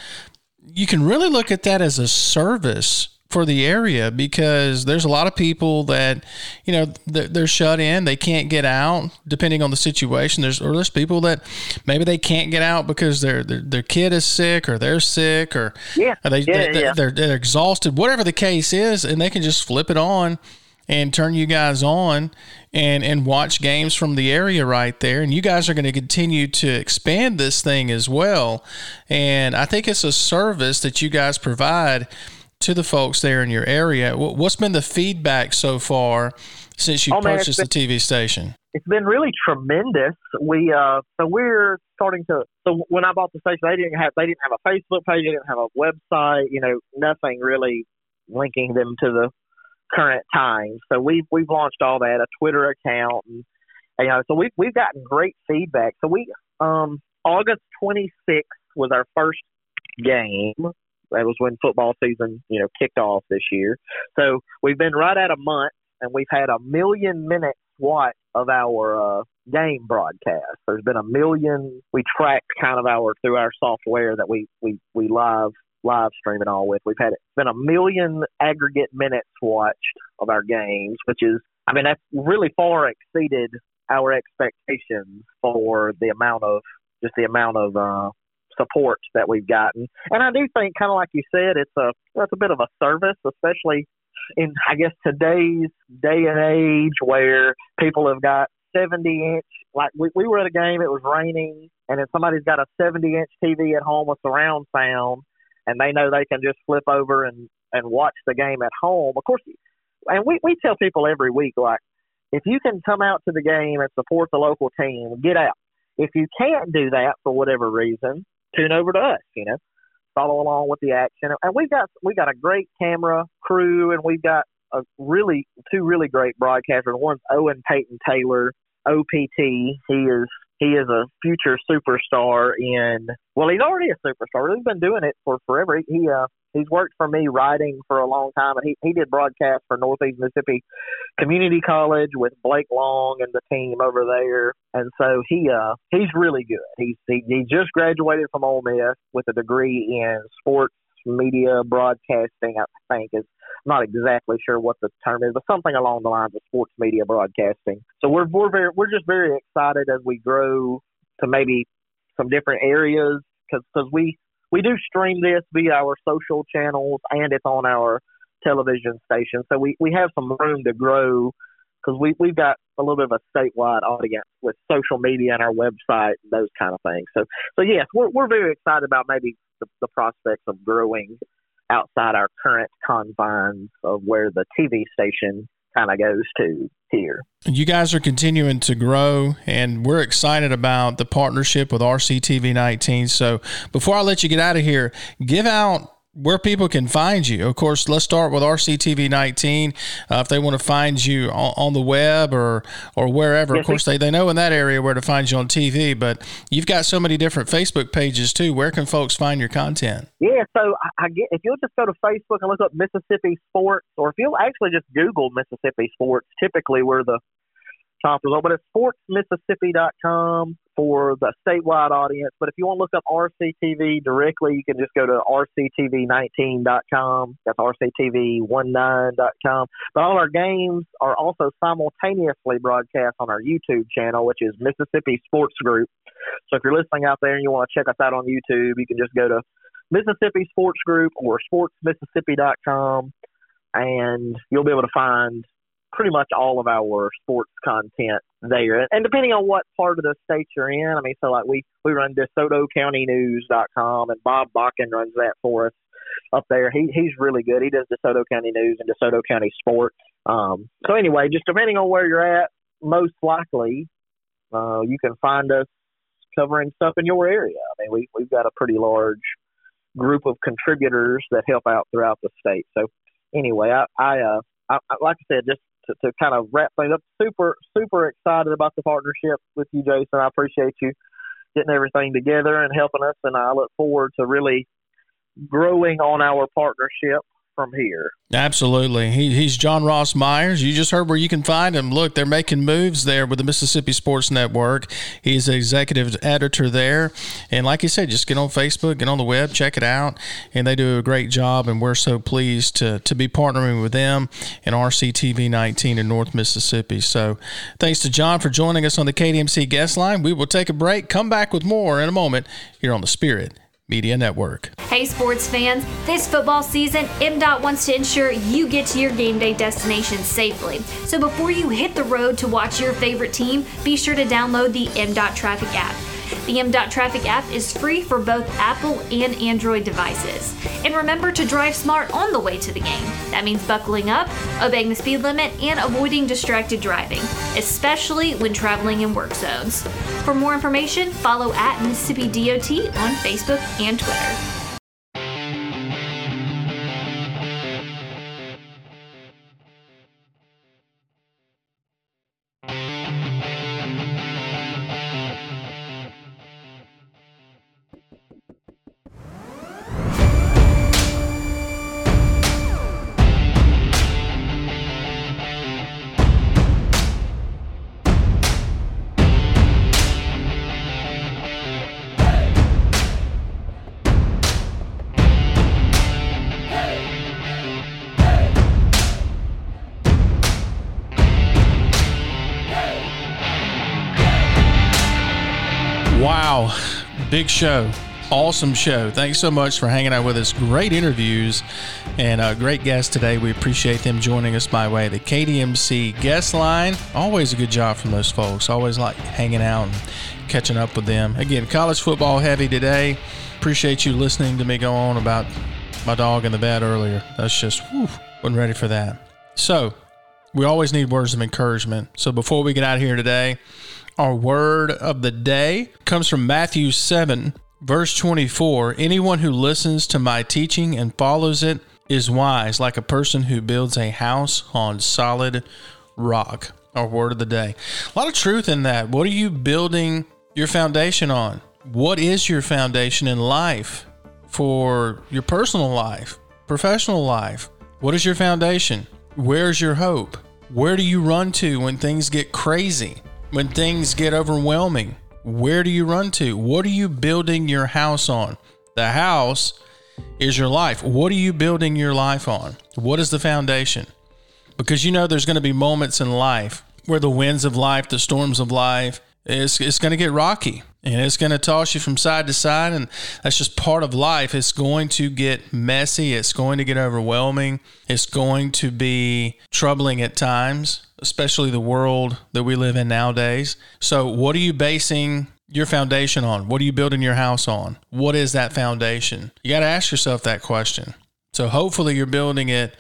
you can really look at that as a service for the area because there's a lot of people that you know they're, they're, shut in they can't get out depending on the situation there's or there's people that maybe they can't get out because their their, their kid is sick or they're sick or yeah, they, yeah, they, yeah. They're, they're exhausted whatever the case is and they can just flip it on and turn you guys on and and watch games from the area right there. And you guys are going to continue to expand this thing as well. And i think it's a service that you guys provide to the folks there in your area. What's been the feedback so far since you oh, man, purchased been, the tv station? It's been really tremendous. We uh so we're starting to so when i bought the station they didn't have they didn't have a facebook page they didn't have a website you know nothing really linking them to the current times. So we've we've launched all that, a Twitter account, and you know, so we've we've gotten great feedback. So we um August 26th was our first game. That was when football season, you know, kicked off this year. So we've been right at a month, and we've had a million minutes watched of our uh, game broadcast. There's been a million. We tracked kind of our through our software that we we we live live streaming all with. We've had it's been a million aggregate minutes watched of our games, which is I mean that's really far exceeded our expectations for the amount of just the amount of uh, support that we've gotten. And I do think, kind of like you said, it's a it's a bit of a service, especially in I guess today's day and age where people have got 70 inch like we, we were at a game it was raining and if somebody's got a 70 inch tv at home with surround sound and they know they can just flip over and and watch the game at home. Of course, and we we tell people every week like if you can come out to the game and support the local team, get out. If you can't do that for whatever reason, tune over to us. You know, follow along with the action. And we've got we got a great camera crew, and we've got a really two really great broadcasters. One's Owen Peyton Taylor, OPT. He is he is a future superstar in well he's already a superstar. He's been doing it for forever. He, uh he's worked for me writing for a long time. And he, he did broadcast for northeast mississippi community college with blake long and the team over there. And so he uh he's really good. He's he, he just graduated from Ole Miss with a degree in sports media broadcasting i think is not exactly sure what the term is, but something along the lines of sports media broadcasting. So we're we're very we're just very excited as we grow to maybe some different areas because because we we do stream this via our social channels and it's on our television station. So we we have some room to grow because we we've got a little bit of a statewide audience with social media and our website and those kind of things. So so yes, we're we're very excited about maybe the, the prospects of growing outside our current confines of where the TV station kind of goes to here. You guys are continuing to grow, and we're excited about the partnership with RCTV 19. So, before I let you get out of here, give out where people can find you. Of course, let's start with RCTV 19. Uh, if they want to find you on, on, the web or or wherever, yes, of course, they, they know in that area where to find you on TV. But you've got so many different Facebook pages too. Where can folks find your content? Yeah, so I, I get if you'll just go to Facebook and look up Mississippi Sports, or if you'll actually just Google Mississippi Sports, typically we're the top result. But it's sportsmississippi.com for the statewide audience. But if you want to look up RCTV directly, you can just go to rctv19.com. That's rctv19.com. But all our games are also simultaneously broadcast on our YouTube channel, which is Mississippi Sports Group. So if you're listening out there and you want to check us out on YouTube, you can just go to Mississippi Sports Group or sportsmississippi.com and you'll be able to find pretty much all of our sports content there. And depending on what part of the state you're in, I mean, so like we, we run DeSotoCountyNews.com and Bob Bakken runs that for us up there. He, he's really good. He does DeSoto County News and DeSoto County Sports. Um, so anyway, just depending on where you're at, most likely, uh, you can find us covering stuff in your area. I mean, we, we've got a pretty large group of contributors that help out throughout the state. So anyway, I, I, uh, I, like I said, just to, to kind of wrap things up, super, super excited about the partnership with you, Jason. I appreciate you getting everything together and helping us, and I look forward to really growing on our partnership from here. Absolutely. He, he's John Ross Myers. You just heard where you can find him. Look, they're making moves there with the Mississippi Sports Network. He's executive editor there. And like you said, just get on Facebook, get on the web, check it out. And they do a great job. And we're so pleased to, to be partnering with them and RCTV 19 in North Mississippi. So thanks to John for joining us on the KDMC guest line. We will take a break, come back with more in a moment here on the Spirit Media Network. Hey, sports fans. This football season, MDOT wants to ensure you get to your game day destination safely. So before you hit the road to watch your favorite team, be sure to download the MDOT Traffic app. The MDOT Traffic app is free for both Apple and Android devices. And remember to drive smart on the way to the game. That means buckling up, obeying the speed limit, and avoiding distracted driving, especially when traveling in work zones. For more information, follow at Mississippi DOT on Facebook and Twitter. Big show. Awesome show. Thanks so much for hanging out with us. Great interviews and a great guest today. We appreciate them joining us by way of the KDMC guest line. Always a good job from those folks. Always like hanging out and catching up with them. Again, college football heavy today. Appreciate you listening to me go on about my dog in the bed earlier. That's just, whew, wasn't ready for that. So, we always need words of encouragement. So, before we get out here today, our word of the day comes from Matthew 7, verse 24. Anyone who listens to my teaching and follows it is wise, like a person who builds a house on solid rock. Our word of the day. A lot of truth in that. What are you building your foundation on? What is your foundation in life for your personal life, professional life? What is your foundation? Where's your hope? Where do you run to when things get crazy? When things get overwhelming? Where do you run to? What are you building your house on? The house is your life. What are you building your life on? What is the foundation? Because you know there's going to be moments in life where the winds of life, the storms of life, it's, it's going to get rocky and it's going to toss you from side to side. And that's just part of life. It's going to get messy. It's going to get overwhelming. It's going to be troubling at times, especially the world that we live in nowadays. So, what are you basing your foundation on? What are you building your house on? What is that foundation? You got to ask yourself that question. So, hopefully, you're building it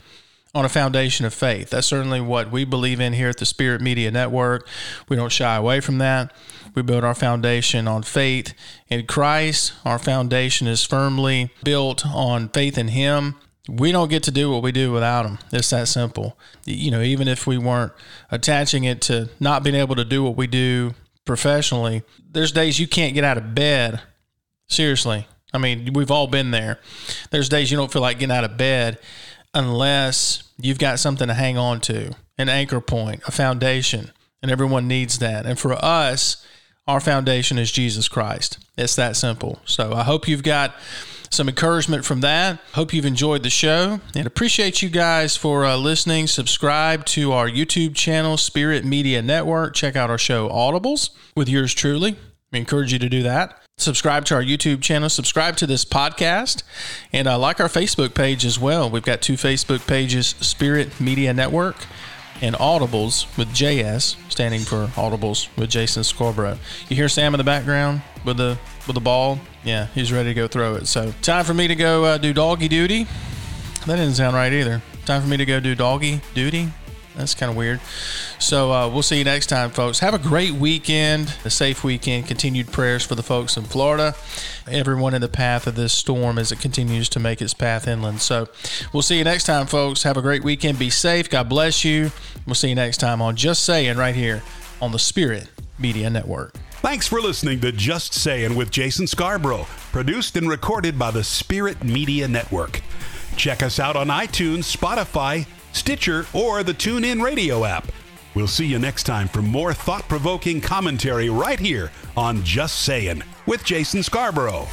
on a foundation of faith. That's certainly what we believe in here at the Spirit Media Network. We don't shy away from that. We build our foundation on faith in Christ. Our foundation is firmly built on faith in Him. We don't get to do what we do without them. It's that simple. You know, even if we weren't attaching it to not being able to do what we do professionally, there's days you can't get out of bed. Seriously. I mean, we've all been there. There's days you don't feel like getting out of bed unless you've got something to hang on to, an anchor point, a foundation, and everyone needs that. And for us, our foundation is Jesus Christ. It's that simple. So I hope you've got some encouragement from that. Hope you've enjoyed the show and appreciate you guys for uh, listening. Subscribe to our YouTube channel, Spirit Media Network. Check out our show, Audibles, with yours truly. We encourage you to do that subscribe to our YouTube channel, subscribe to this podcast, and uh, like our Facebook page as well. We've got two Facebook pages Spirit Media Network and Audibles with JS, standing for Audibles with Jason Scarborough. You hear Sam in the background with the with the ball? Yeah, he's ready to go throw it. So, time for me to go uh, do doggy duty. That didn't sound right either. Time for me to go do doggy duty. That's kind of weird. So uh, we'll see you next time, folks. Have a great weekend, a safe weekend. Continued prayers for the folks in Florida, everyone in the path of this storm as it continues to make its path inland. So we'll see you next time, folks. Have a great weekend. Be safe. God bless you. We'll see you next time on Just Saying right here on the Spirit Media Network. Thanks for listening to Just Saying with Jason Scarborough, produced and recorded by the Spirit Media Network. Check us out on iTunes, Spotify, Stitcher, or the TuneIn Radio app. We'll see you next time for more thought provoking commentary right here on Just Sayin' with Jason Scarborough.